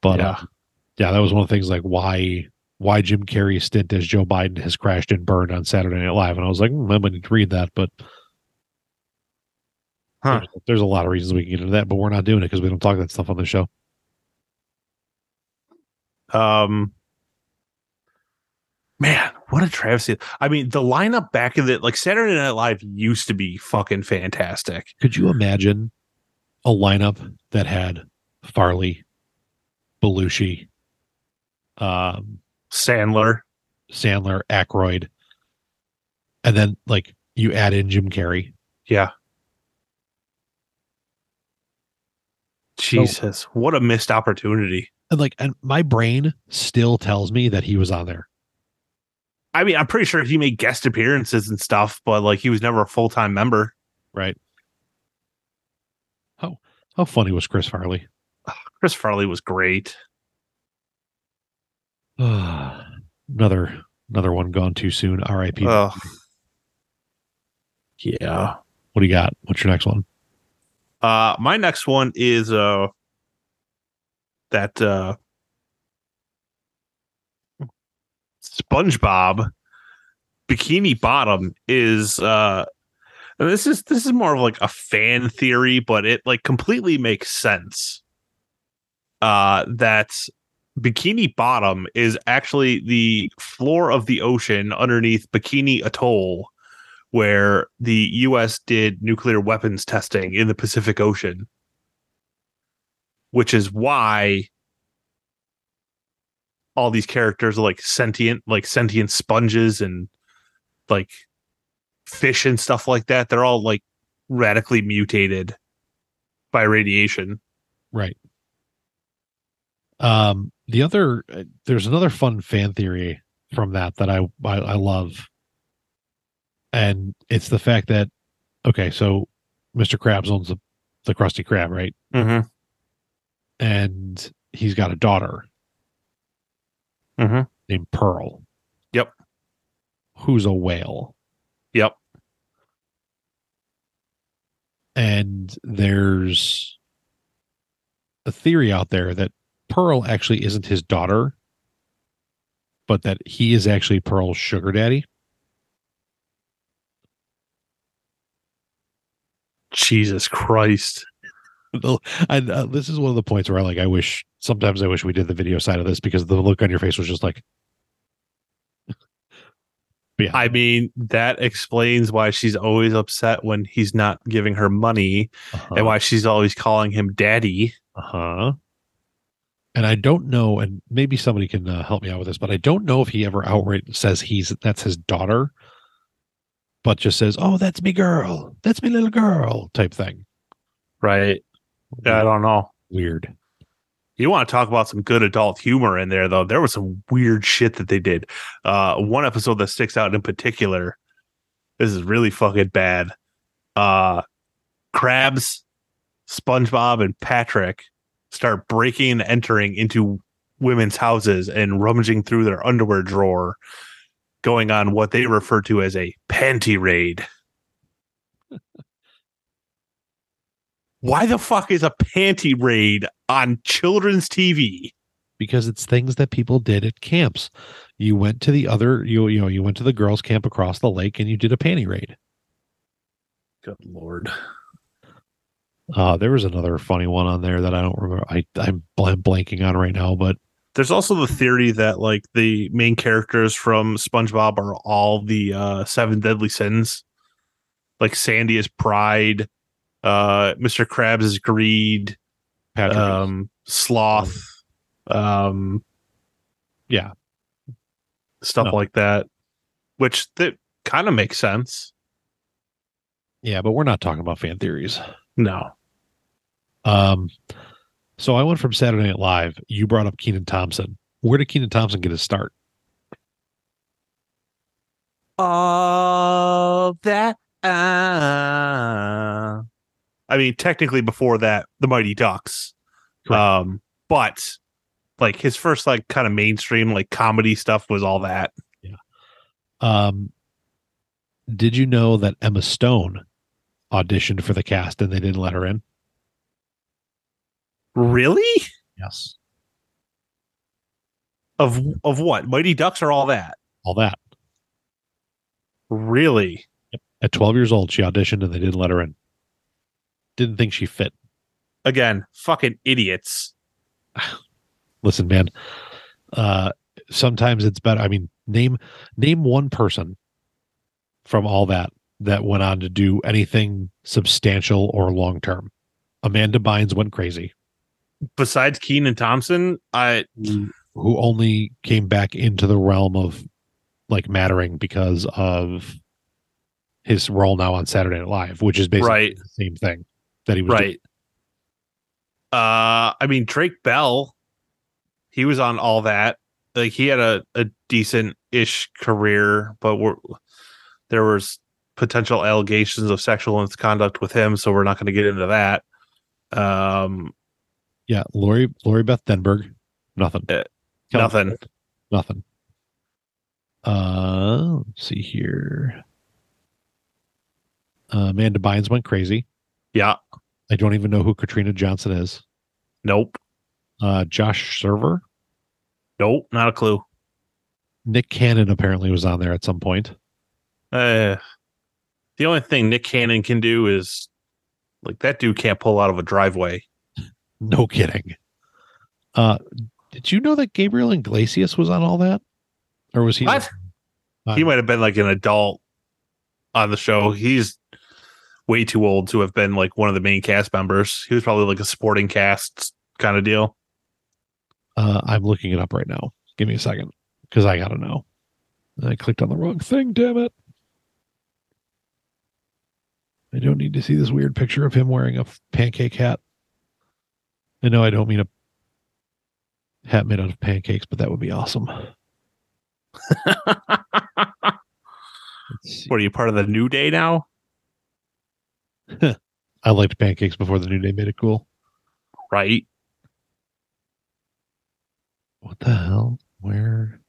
But Yeah. uh, yeah, that was one of the things like why why Jim Carrey's stint as Joe Biden has crashed and burned on Saturday Night Live, and I was like, hmm, I might need to read that, but Huh. there's, there's a lot of reasons we can get into that, but we're not doing it because we don't talk that stuff on the show. Um Man, what a travesty. I mean, the lineup back in the like Saturday Night Live used to be fucking fantastic. Could you imagine a lineup that had Farley, Belushi, um, Sandler. Sandler, Aykroyd, and then like you add in Jim Carrey? Yeah. Jesus, what a missed opportunity. And like, and my brain still tells me that he was on there. I mean, I'm pretty sure he made guest appearances and stuff, but like he was never a full time member. Right. How how funny was Chris Farley? [SIGHS] Chris Farley was great. [SIGHS] another another one gone too soon. R.I.P. Yeah. What do you got? What's your next one? Uh my next one is uh that uh SpongeBob Bikini Bottom is uh and this is this is more of like a fan theory, but it like completely makes sense. Uh that Bikini Bottom is actually the floor of the ocean underneath Bikini Atoll where the US did nuclear weapons testing in the Pacific Ocean. Which is why all these characters are like sentient, like sentient sponges and like fish and stuff like that. They're all like radically mutated by radiation. Right. Um, the other uh, there's another fun fan theory from that that I, I I love, and it's the fact that okay, so Mr. Krabs owns the the Krusty Krab, right? Mm-hmm. And he's got a daughter Mm-hmm. named Pearl. Yep. Who's a whale. Yep. And there's a theory out there that Pearl actually isn't his daughter, but that he is actually Pearl's sugar daddy. Jesus Christ. I, uh, this is one of the points where I like. I wish sometimes I wish we did the video side of this because the look on your face was just like, [LAUGHS] yeah. I mean, that explains why she's always upset when he's not giving her money uh-huh, and why she's always calling him daddy. uh-huh. And I don't know, and maybe somebody can uh, help me out with this, but I don't know if he ever outright says he's that's his daughter, but just says, "Oh, that's me girl, that's me little girl," type thing. Right. Yeah, I don't know. Weird. You want to talk about some good adult humor in there, though? There was some weird shit that they did. Uh, one episode that sticks out in particular. This is really fucking bad. Uh, Krabs, SpongeBob, and Patrick start breaking and entering into women's houses and rummaging through their underwear drawer, going on what they refer to as a panty raid. [LAUGHS] Why the fuck is a panty raid on children's TV? because it's things that people did at camps. You went to the other, you you know, you went to the girls' camp across the lake and you did a panty raid. Good lord. Uh, there was another funny one on there that I don't remember. I I'm bl- blanking on right now, but There's also the theory that like the main characters from SpongeBob are all the uh, seven deadly sins. Like Sandy is pride, uh, Mr. Krabs is greed, Patrick, um, sloth, um, yeah, stuff No. like that, which that kind of makes sense. yeah, but we're not talking about fan theories. No, Um, so I went from Saturday Night Live. You brought up Kenan Thompson. Where did Kenan Thompson get his start? all that. Uh, I mean, technically before that, the Mighty Ducks. Correct. Um, but like his first like kind of mainstream like comedy stuff was all that. Yeah. Um, did you know that Emma Stone auditioned for the cast and they didn't let her in? Really? Yes, Of of what? Mighty Ducks or all that? all that. Really? At 12 years old, she auditioned and they didn't let her in. Didn't think she fit. Again, fucking idiots. [SIGHS] Listen, man. Uh, sometimes it's better. I mean, name name one person from all that that went on to do anything substantial or long term. Amanda Bynes went crazy, Besides Kenan Thompson, I who only came back into the realm of like mattering because of his role now on Saturday Night Live, which is basically Right. the same thing that he was doing. right. Uh, I mean Drake Bell, he was on all that. Like he had a, a decent ish career, but we're, there was potential allegations of sexual misconduct with him, so we're not going to get into that. Um, Yeah, Lori Lori Beth Denberg, nothing. Uh, nothing. Nothing. Uh, let's see here. Uh, Amanda Bynes went crazy. Yeah, I don't even know who Katrina Johnson is. nope, Uh, Josh Server, nope, not a clue. Nick Cannon apparently was on there at some point. Uh, the only thing Nick Cannon can do is like that dude can't pull out of a driveway. [LAUGHS] No kidding. Uh, did you know that Gabriel Iglesias was on all that, or was he? What? He might have been like an adult on the show. He's way too old to have been like one of the main cast members. He was probably like a supporting cast kind of deal. Uh, I'm looking it up right now. Give me a second because I gotta know. I clicked on the wrong thing. Damn it! I don't need to see this weird picture of him wearing a pancake hat. I know I don't mean a hat made out of pancakes, but that would be awesome. [LAUGHS] What are you part of the new day now? [LAUGHS] I liked pancakes before the new day made it cool. Right. What the hell? Where?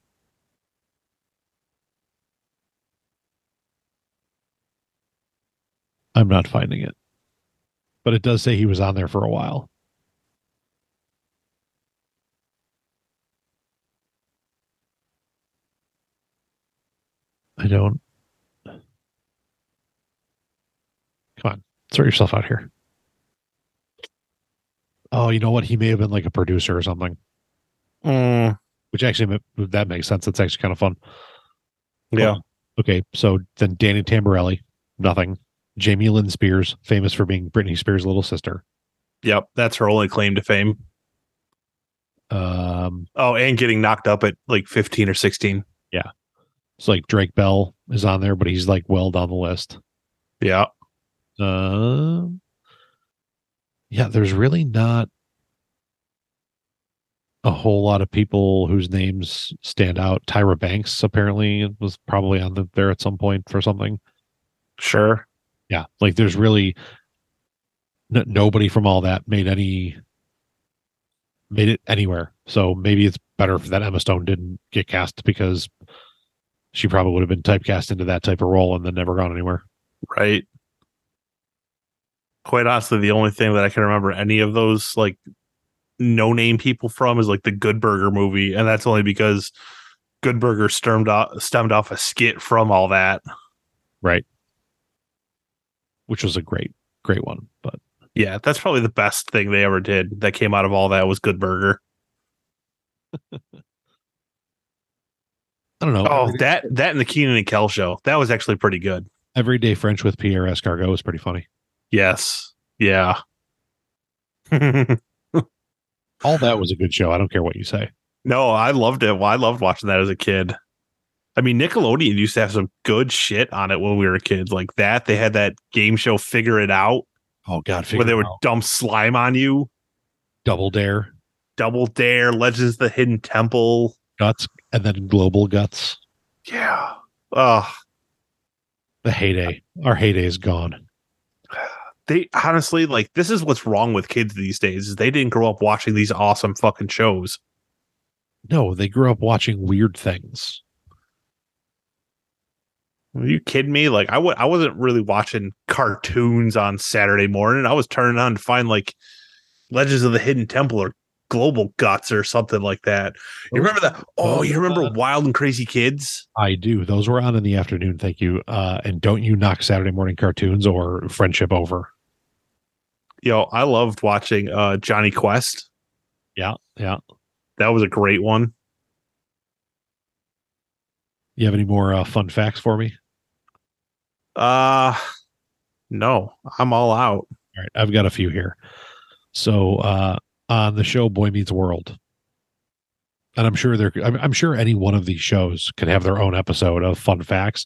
I'm not finding it. But it does say he was on there for a while. I don't. Come on, sort yourself out here. oh, you know what? He may have been like a producer or something. Mm, Which actually that makes sense. It's actually kind of fun. yeah. Oh, okay, so then Danny Tamberelli, nothing. Jamie Lynn Spears, famous for being Britney Spears' little sister. Yep. That's her only claim to fame. Um, Oh, and getting knocked up at like 15 or 16. Yeah. it's like Drake Bell is on there, but he's like well down the list. Yeah. Um, yeah, there's really not a whole lot of people whose names stand out. Tyra Banks apparently was probably on the, there at some point for something. Sure. Yeah, like there's really n- nobody from all that made any made it anywhere. So maybe it's better that Emma Stone didn't get cast because she probably would have been typecast into that type of role and then never gone anywhere. Right. Quite honestly, the only thing that I can remember any of those like no name people from is like the Good Burger movie. And that's only because Good Burger stemmed off, stemmed off a skit from all that. Right. Which was a great, great one. But Yeah, that's probably the best thing they ever did that came out of all that was Good Burger. [LAUGHS] I don't know. Oh, that that and the Kenan and Kel show. That was actually pretty good. Everyday French with Pierre Escargot was pretty funny. Yes. Yeah. [LAUGHS] All that was a good show. I don't care what you say. no, I loved it. Well, I loved watching that as a kid. I mean, Nickelodeon used to have some good shit on it when we were kids, like that. They had that game show Figure It Out Oh God, where they would out. dump slime on you. double dare Double Dare, Legends of the Hidden Temple. guts and then global guts. Yeah. Oh, The heyday. Our heyday is gone. They honestly like this is what's wrong with kids these days is they didn't grow up watching these awesome fucking shows. No, they grew up watching weird things. Are you kidding me? Like I w- I wasn't really watching cartoons on Saturday morning. I was turning on to find like Legends of the Hidden Temple or Global Guts or something like that. You remember that? Oh, you remember Wild and Crazy Kids? I do. Those were on in the afternoon. Thank you. Uh, and don't you knock Saturday morning cartoons or friendship over. Yo, I loved watching uh Jonny Quest. Yeah. Yeah. That was a great one. You have any more uh, fun facts for me? Uh no, I'm all out. All right. I've got a few here. So uh, on the show Boy Meets World, and I'm sure there, I'm, I'm sure any one of these shows could have their own episode of fun facts,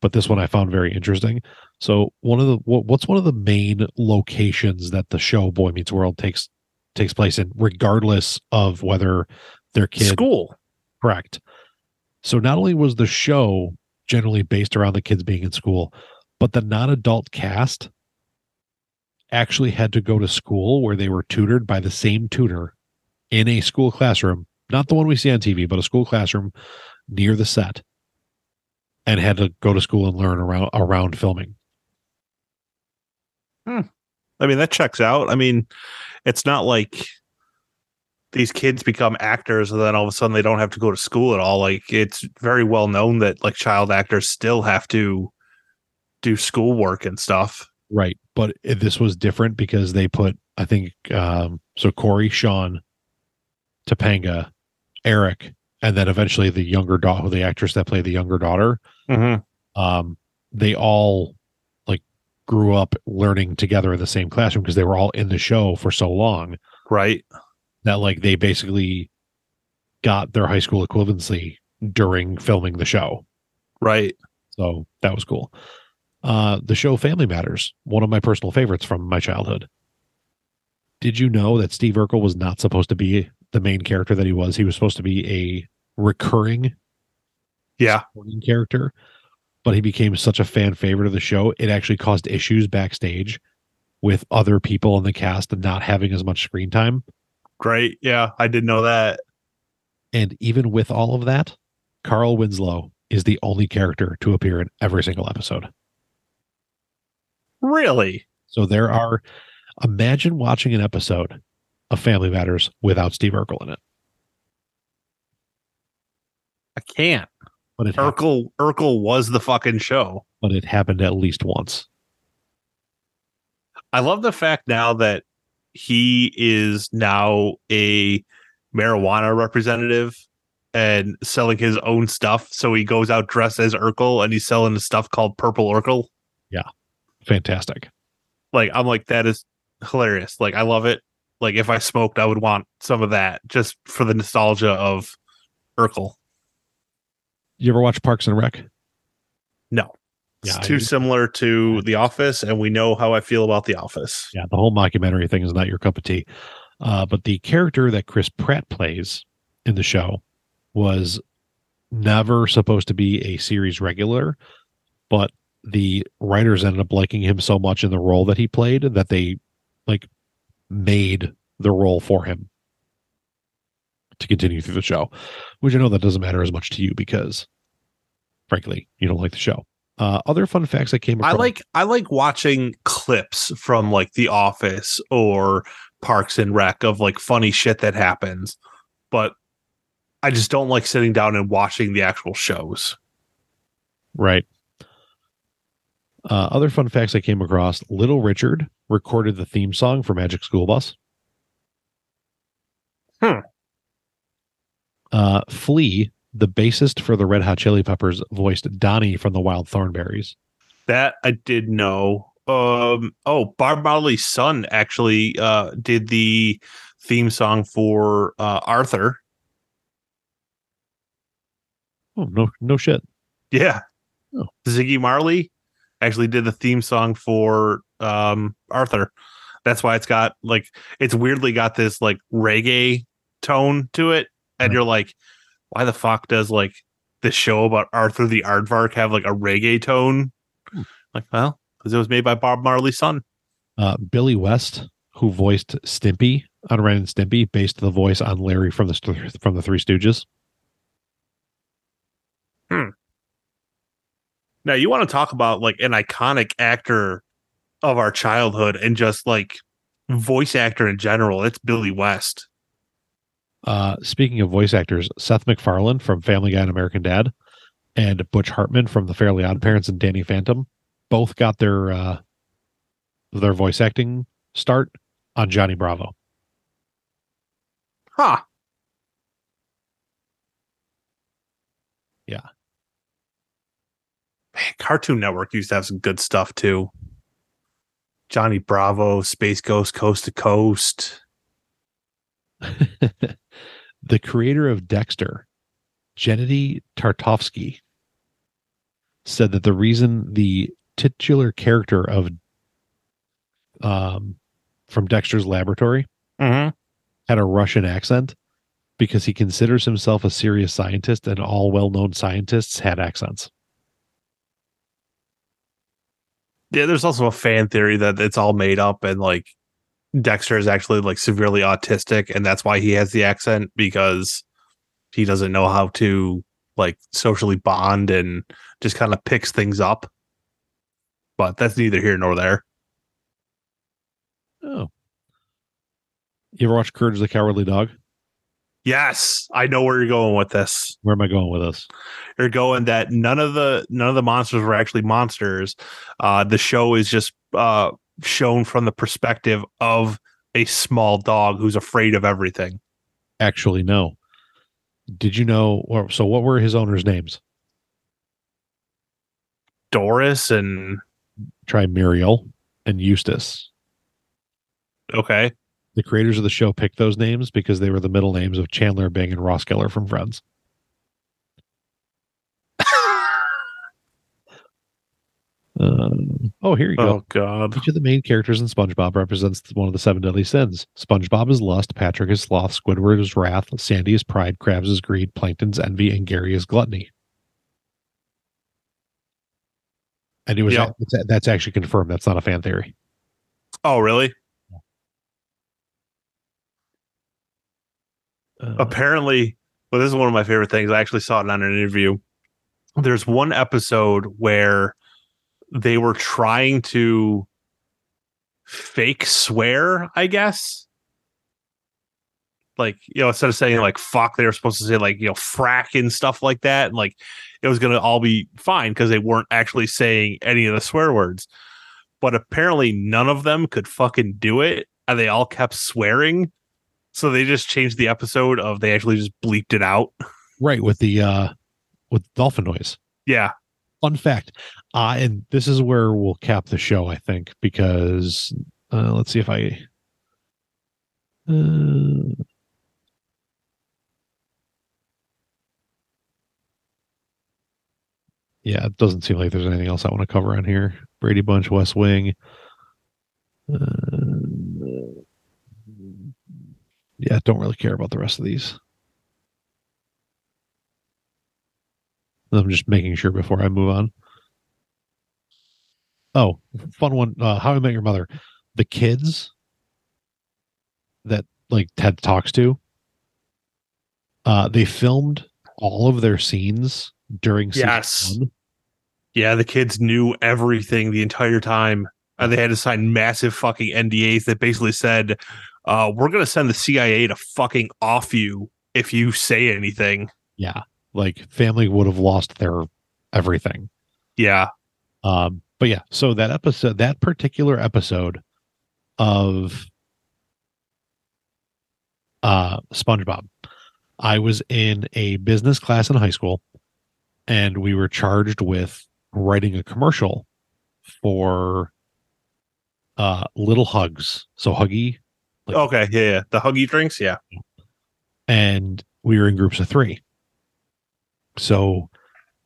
but this one I found very interesting. So one of the what, what's one of the main locations that the show Boy Meets World takes takes place in, regardless of whether their kid School. Correct. So not only was the show generally based around the kids being in school, but the non-adult cast actually had to go to school where they were tutored by the same tutor in a school classroom, not the one we see on TV, but a school classroom near the set and had to go to school and learn around around filming. I mean, that checks out. I mean, it's not like these kids become actors and then all of a sudden they don't have to go to school at all. Like it's very well known that like child actors still have to do schoolwork and stuff. Right. But this was different because they put, I think, um, so Corey, Sean, Topanga, Eric, and then eventually the younger daughter, the actress that played the younger daughter, Mm-hmm. um, they all grew up learning together in the same classroom because they were all in the show for so long Right. that like they basically got their high school equivalency during filming the show. Right. So that was cool. Uh, the show Family Matters, one of my personal favorites from my childhood. Did you know that Steve Urkel was not supposed to be the main character that he was? He was supposed to be a recurring Yeah. character, but he became such a fan favorite of the show. It actually caused issues backstage with other people in the cast and not having as much screen time. Great. Yeah. I didn't know that. And even with all of that, Carl Winslow is the only character to appear in every single episode. Really? So there are, imagine watching an episode of Family Matters without Steve Urkel in it. I can't. But it, Urkel Urkel was the fucking show. but it happened at least once. I love the fact now that he is now a marijuana representative and selling his own stuff. So he goes out dressed as Urkel and he's selling the stuff called Purple Urkel. Yeah. Fantastic. Like I'm like that is hilarious. Like I love it. Like if I smoked, I would want some of that just for the nostalgia of Urkel. You ever watch Parks and Rec? No, it's Yeah, too do. similar to The Office, and we know how I feel about The Office. Yeah, the whole mockumentary thing is not your cup of tea. Uh, but the character that Chris Pratt plays in the show was never supposed to be a series regular, but the writers ended up liking him so much in the role that he played that they like made the role for him to continue through the show. Which I know that doesn't matter as much to you because frankly, you don't like the show. Uh, other fun facts that came I across. like I like watching clips from like The Office or Parks and Rec of like funny shit that happens, but I just don't like sitting down and watching the actual shows. Right. Uh, other fun facts I came across Little Richard recorded the theme song for Magic School Bus. Hmm. Uh, Flea, the bassist for the Red Hot Chili Peppers, voiced Donnie from the Wild Thornberrys. That I did know. Um oh, Bob Marley's son actually uh did the theme song for uh Arthur. Oh, no, no shit. Yeah. Oh. Ziggy Marley actually did the theme song for um Arthur. That's why it's got like it's weirdly got this like reggae tone to it. And you're like, why the fuck does like this show about Arthur the Aardvark have like a reggae tone? Hmm. Like, well, because it was made by Bob Marley's son. Uh, Billy West, who voiced Stimpy on Ren and Stimpy, based the voice on Larry from the from the Three Stooges. Hmm. Now you want to talk about like an iconic actor of our childhood and just like voice actor in general. It's Billy West. Uh, speaking of voice actors, Seth MacFarlane from Family Guy and American Dad, and Butch Hartman from The Fairly Odd Parents and Danny Phantom, both got their uh, their voice acting start on Johnny Bravo. Huh. Yeah. Man, Cartoon Network used to have some good stuff too. Johnny Bravo, Space Ghost, Coast to Coast. [LAUGHS] the creator of Dexter, Gennady Tartakovsky, said that the reason the titular character of um, from Dexter's Laboratory Mm-hmm. had a Russian accent because he considers himself a serious scientist and all well-known scientists had accents. Yeah, there's also a fan theory that it's all made up and like Dexter is actually like severely autistic and that's why he has the accent because he doesn't know how to like socially bond and just kind of picks things up. But that's neither here nor there. Oh. You ever watch Courage the Cowardly Dog? Yes, I know where you're going with this. Where am I going with this? You're going that none of the none of the monsters were actually monsters. Uh, the show is just uh, shown from the perspective of a small dog who's afraid of everything. Actually, no. Did you know? Or, so, what were his owners' names? Doris and Try Muriel and Eustace. okay, The creators of the show picked those names because they were the middle names of Chandler Bing and Ross Geller from Friends. Um, oh, here you go. oh god, Each of the main characters in SpongeBob represents one of the seven deadly sins. SpongeBob is lust, Patrick is sloth, Squidward is wrath, Sandy is pride, Krabs is greed, Plankton's envy, and Gary is gluttony. And it was Yeah. that's, that's actually confirmed. That's not a fan theory. oh really? Uh, apparently well this is one of my favorite things i actually saw it on an interview there's one episode where they were trying to fake swear i guess like you know instead of saying like fuck they were supposed to say like you know frack and stuff like that and like it was gonna all be fine because they weren't actually saying any of the swear words but apparently none of them could fucking do it and they all kept swearing. So they just changed the episode of they actually just bleeped it out. Right with the uh with dolphin noise. Yeah. Fun fact. Uh and this is where we'll cap the show, I think, because uh let's see if I uh Yeah, it doesn't seem like there's anything else I want to cover on here. Brady Bunch, West Wing. Uh, yeah, don't really care about the rest of these. I'm just making sure before I move on. Oh, fun one. Uh, How I Met Your Mother. The kids that like Ted talks to, uh, they filmed all of their scenes during season Yes. one. Yeah, the kids knew everything the entire time. And they had to sign massive fucking NDAs that basically said, uh, we're gonna send the CIA to fucking off you if you say anything. Yeah, like family would have lost their everything. Yeah. Um, but yeah, so that episode, that particular episode of uh SpongeBob, I was in a business class in high school, and we were charged with writing a commercial for uh little hugs. So huggy, Like- Okay, yeah, yeah. The huggy drinks, yeah. and we were in groups of three. So,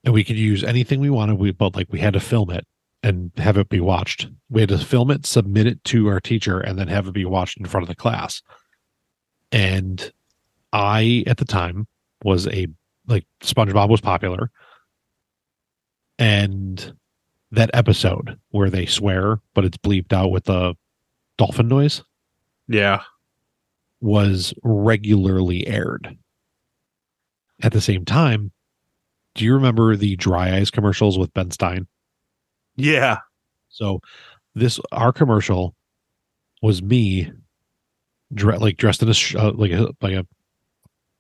and we could use anything we wanted. We but like we had to film it and have it be watched. We had to film it, submit it to our teacher, and then have it be watched in front of the class. And I, at the time, was a like SpongeBob was popular, and that episode where they swear, but it's bleeped out with the dolphin noise Yeah. was regularly aired. At the same time, do you remember the dry eyes commercials with Ben Stein? Yeah. So this our commercial was me dre- like dressed in a sh- uh, like a like a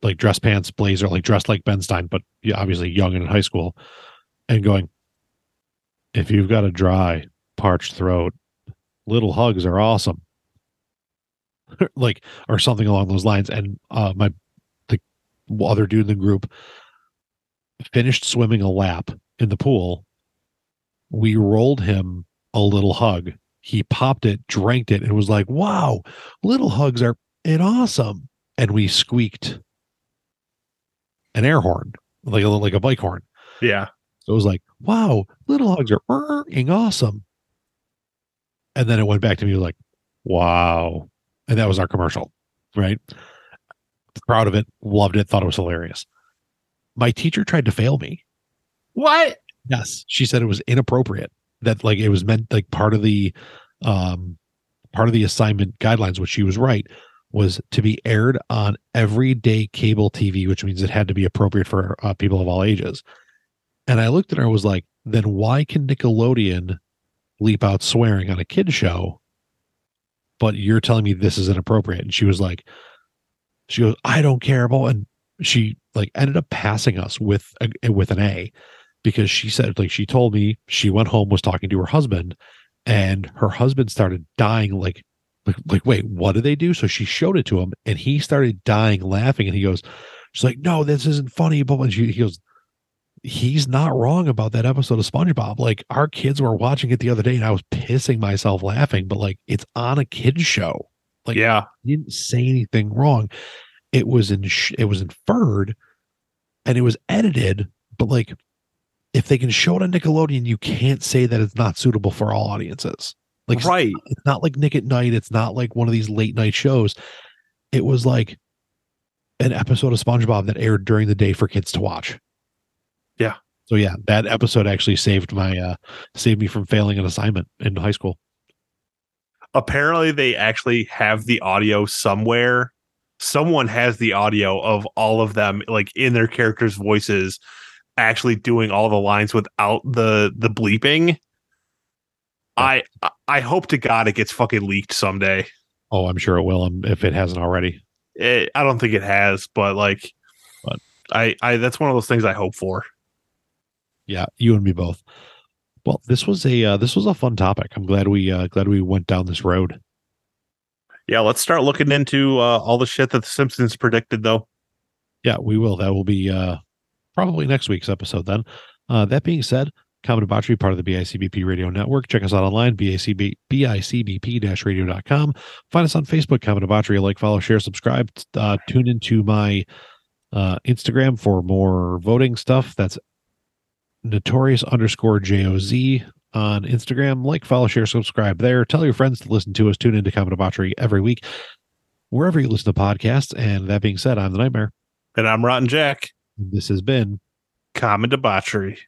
like dress pants blazer like dressed like Ben Stein but obviously young and in high school and going if you've got a dry parched throat little hugs are awesome [LAUGHS] like or something along those lines and uh my the other dude in the group finished swimming a lap in the pool we rolled him a little hug he popped it drank it and was like wow little hugs are it awesome and we squeaked an air horn like a like a bike horn Yeah. so it was like, wow, little hugs are fucking awesome. And then it went back to me like, wow. And that was our commercial, right? Proud of it, loved it, thought it was hilarious. My teacher tried to fail me. What? Yes. She said it was inappropriate. That like it was meant like part of the um part of the assignment guidelines, which she was right, was to be aired on everyday cable TV, which means it had to be appropriate for uh, people of all ages. And I looked at her and was like, then why can Nickelodeon leap out swearing on a kid show? But you're telling me this is inappropriate. And she was like, she goes, I don't care about and she like ended up passing us with a with an A because she said like she told me she went home was talking to her husband and her husband started dying like like, like wait what did they do so she showed it to him and he started dying laughing and he goes she's like no this isn't funny but when she he goes he's not wrong about that episode of SpongeBob like our kids were watching it the other day and I was pissing myself laughing but like it's on a kids show Like- yeah. he didn't say anything wrong. It was in it was inferred, and it was edited. But like, if they can show it on Nickelodeon, you can't say that it's not suitable for all audiences. Like, right. it's not like Nick at Night. It's not like one of these late night shows. It was like an episode of SpongeBob that aired during the day for kids to watch. Yeah. So yeah, that episode actually saved my uh saved me from failing an assignment in high school. Apparently they actually have the audio somewhere. Someone has the audio of all of them like in their characters' voices actually doing all the lines without the the bleeping. I I- I hope to God it gets fucking leaked someday. Oh, I'm sure it will um, if it hasn't already. It, I don't think it has, but like, But- I I that's one of those things I hope for. Yeah, you and me both. Well, this was a uh, this was a fun topic. I'm glad we uh, glad we went down this road. Yeah, let's start looking into uh, all the shit that the Simpsons predicted, though. Yeah, we will. That will be uh, probably next week's episode then. Uh, that being said, Common Debauchery, part of the BICBP radio network. Check us out online, BICB, BICBP-radio.com. Find us on Facebook, Common Debauchery. Like, follow, share, subscribe. Uh, tune into my uh, Instagram for more voting stuff. That's notorious underscore JOZ on Instagram. Like, follow, share, subscribe there. Tell your friends to listen to us. Tune into Common Debauchery every week, wherever you listen to podcasts. And that being said, I'm the Nightmare. And I'm Rotten Jack. This has been Common Debauchery.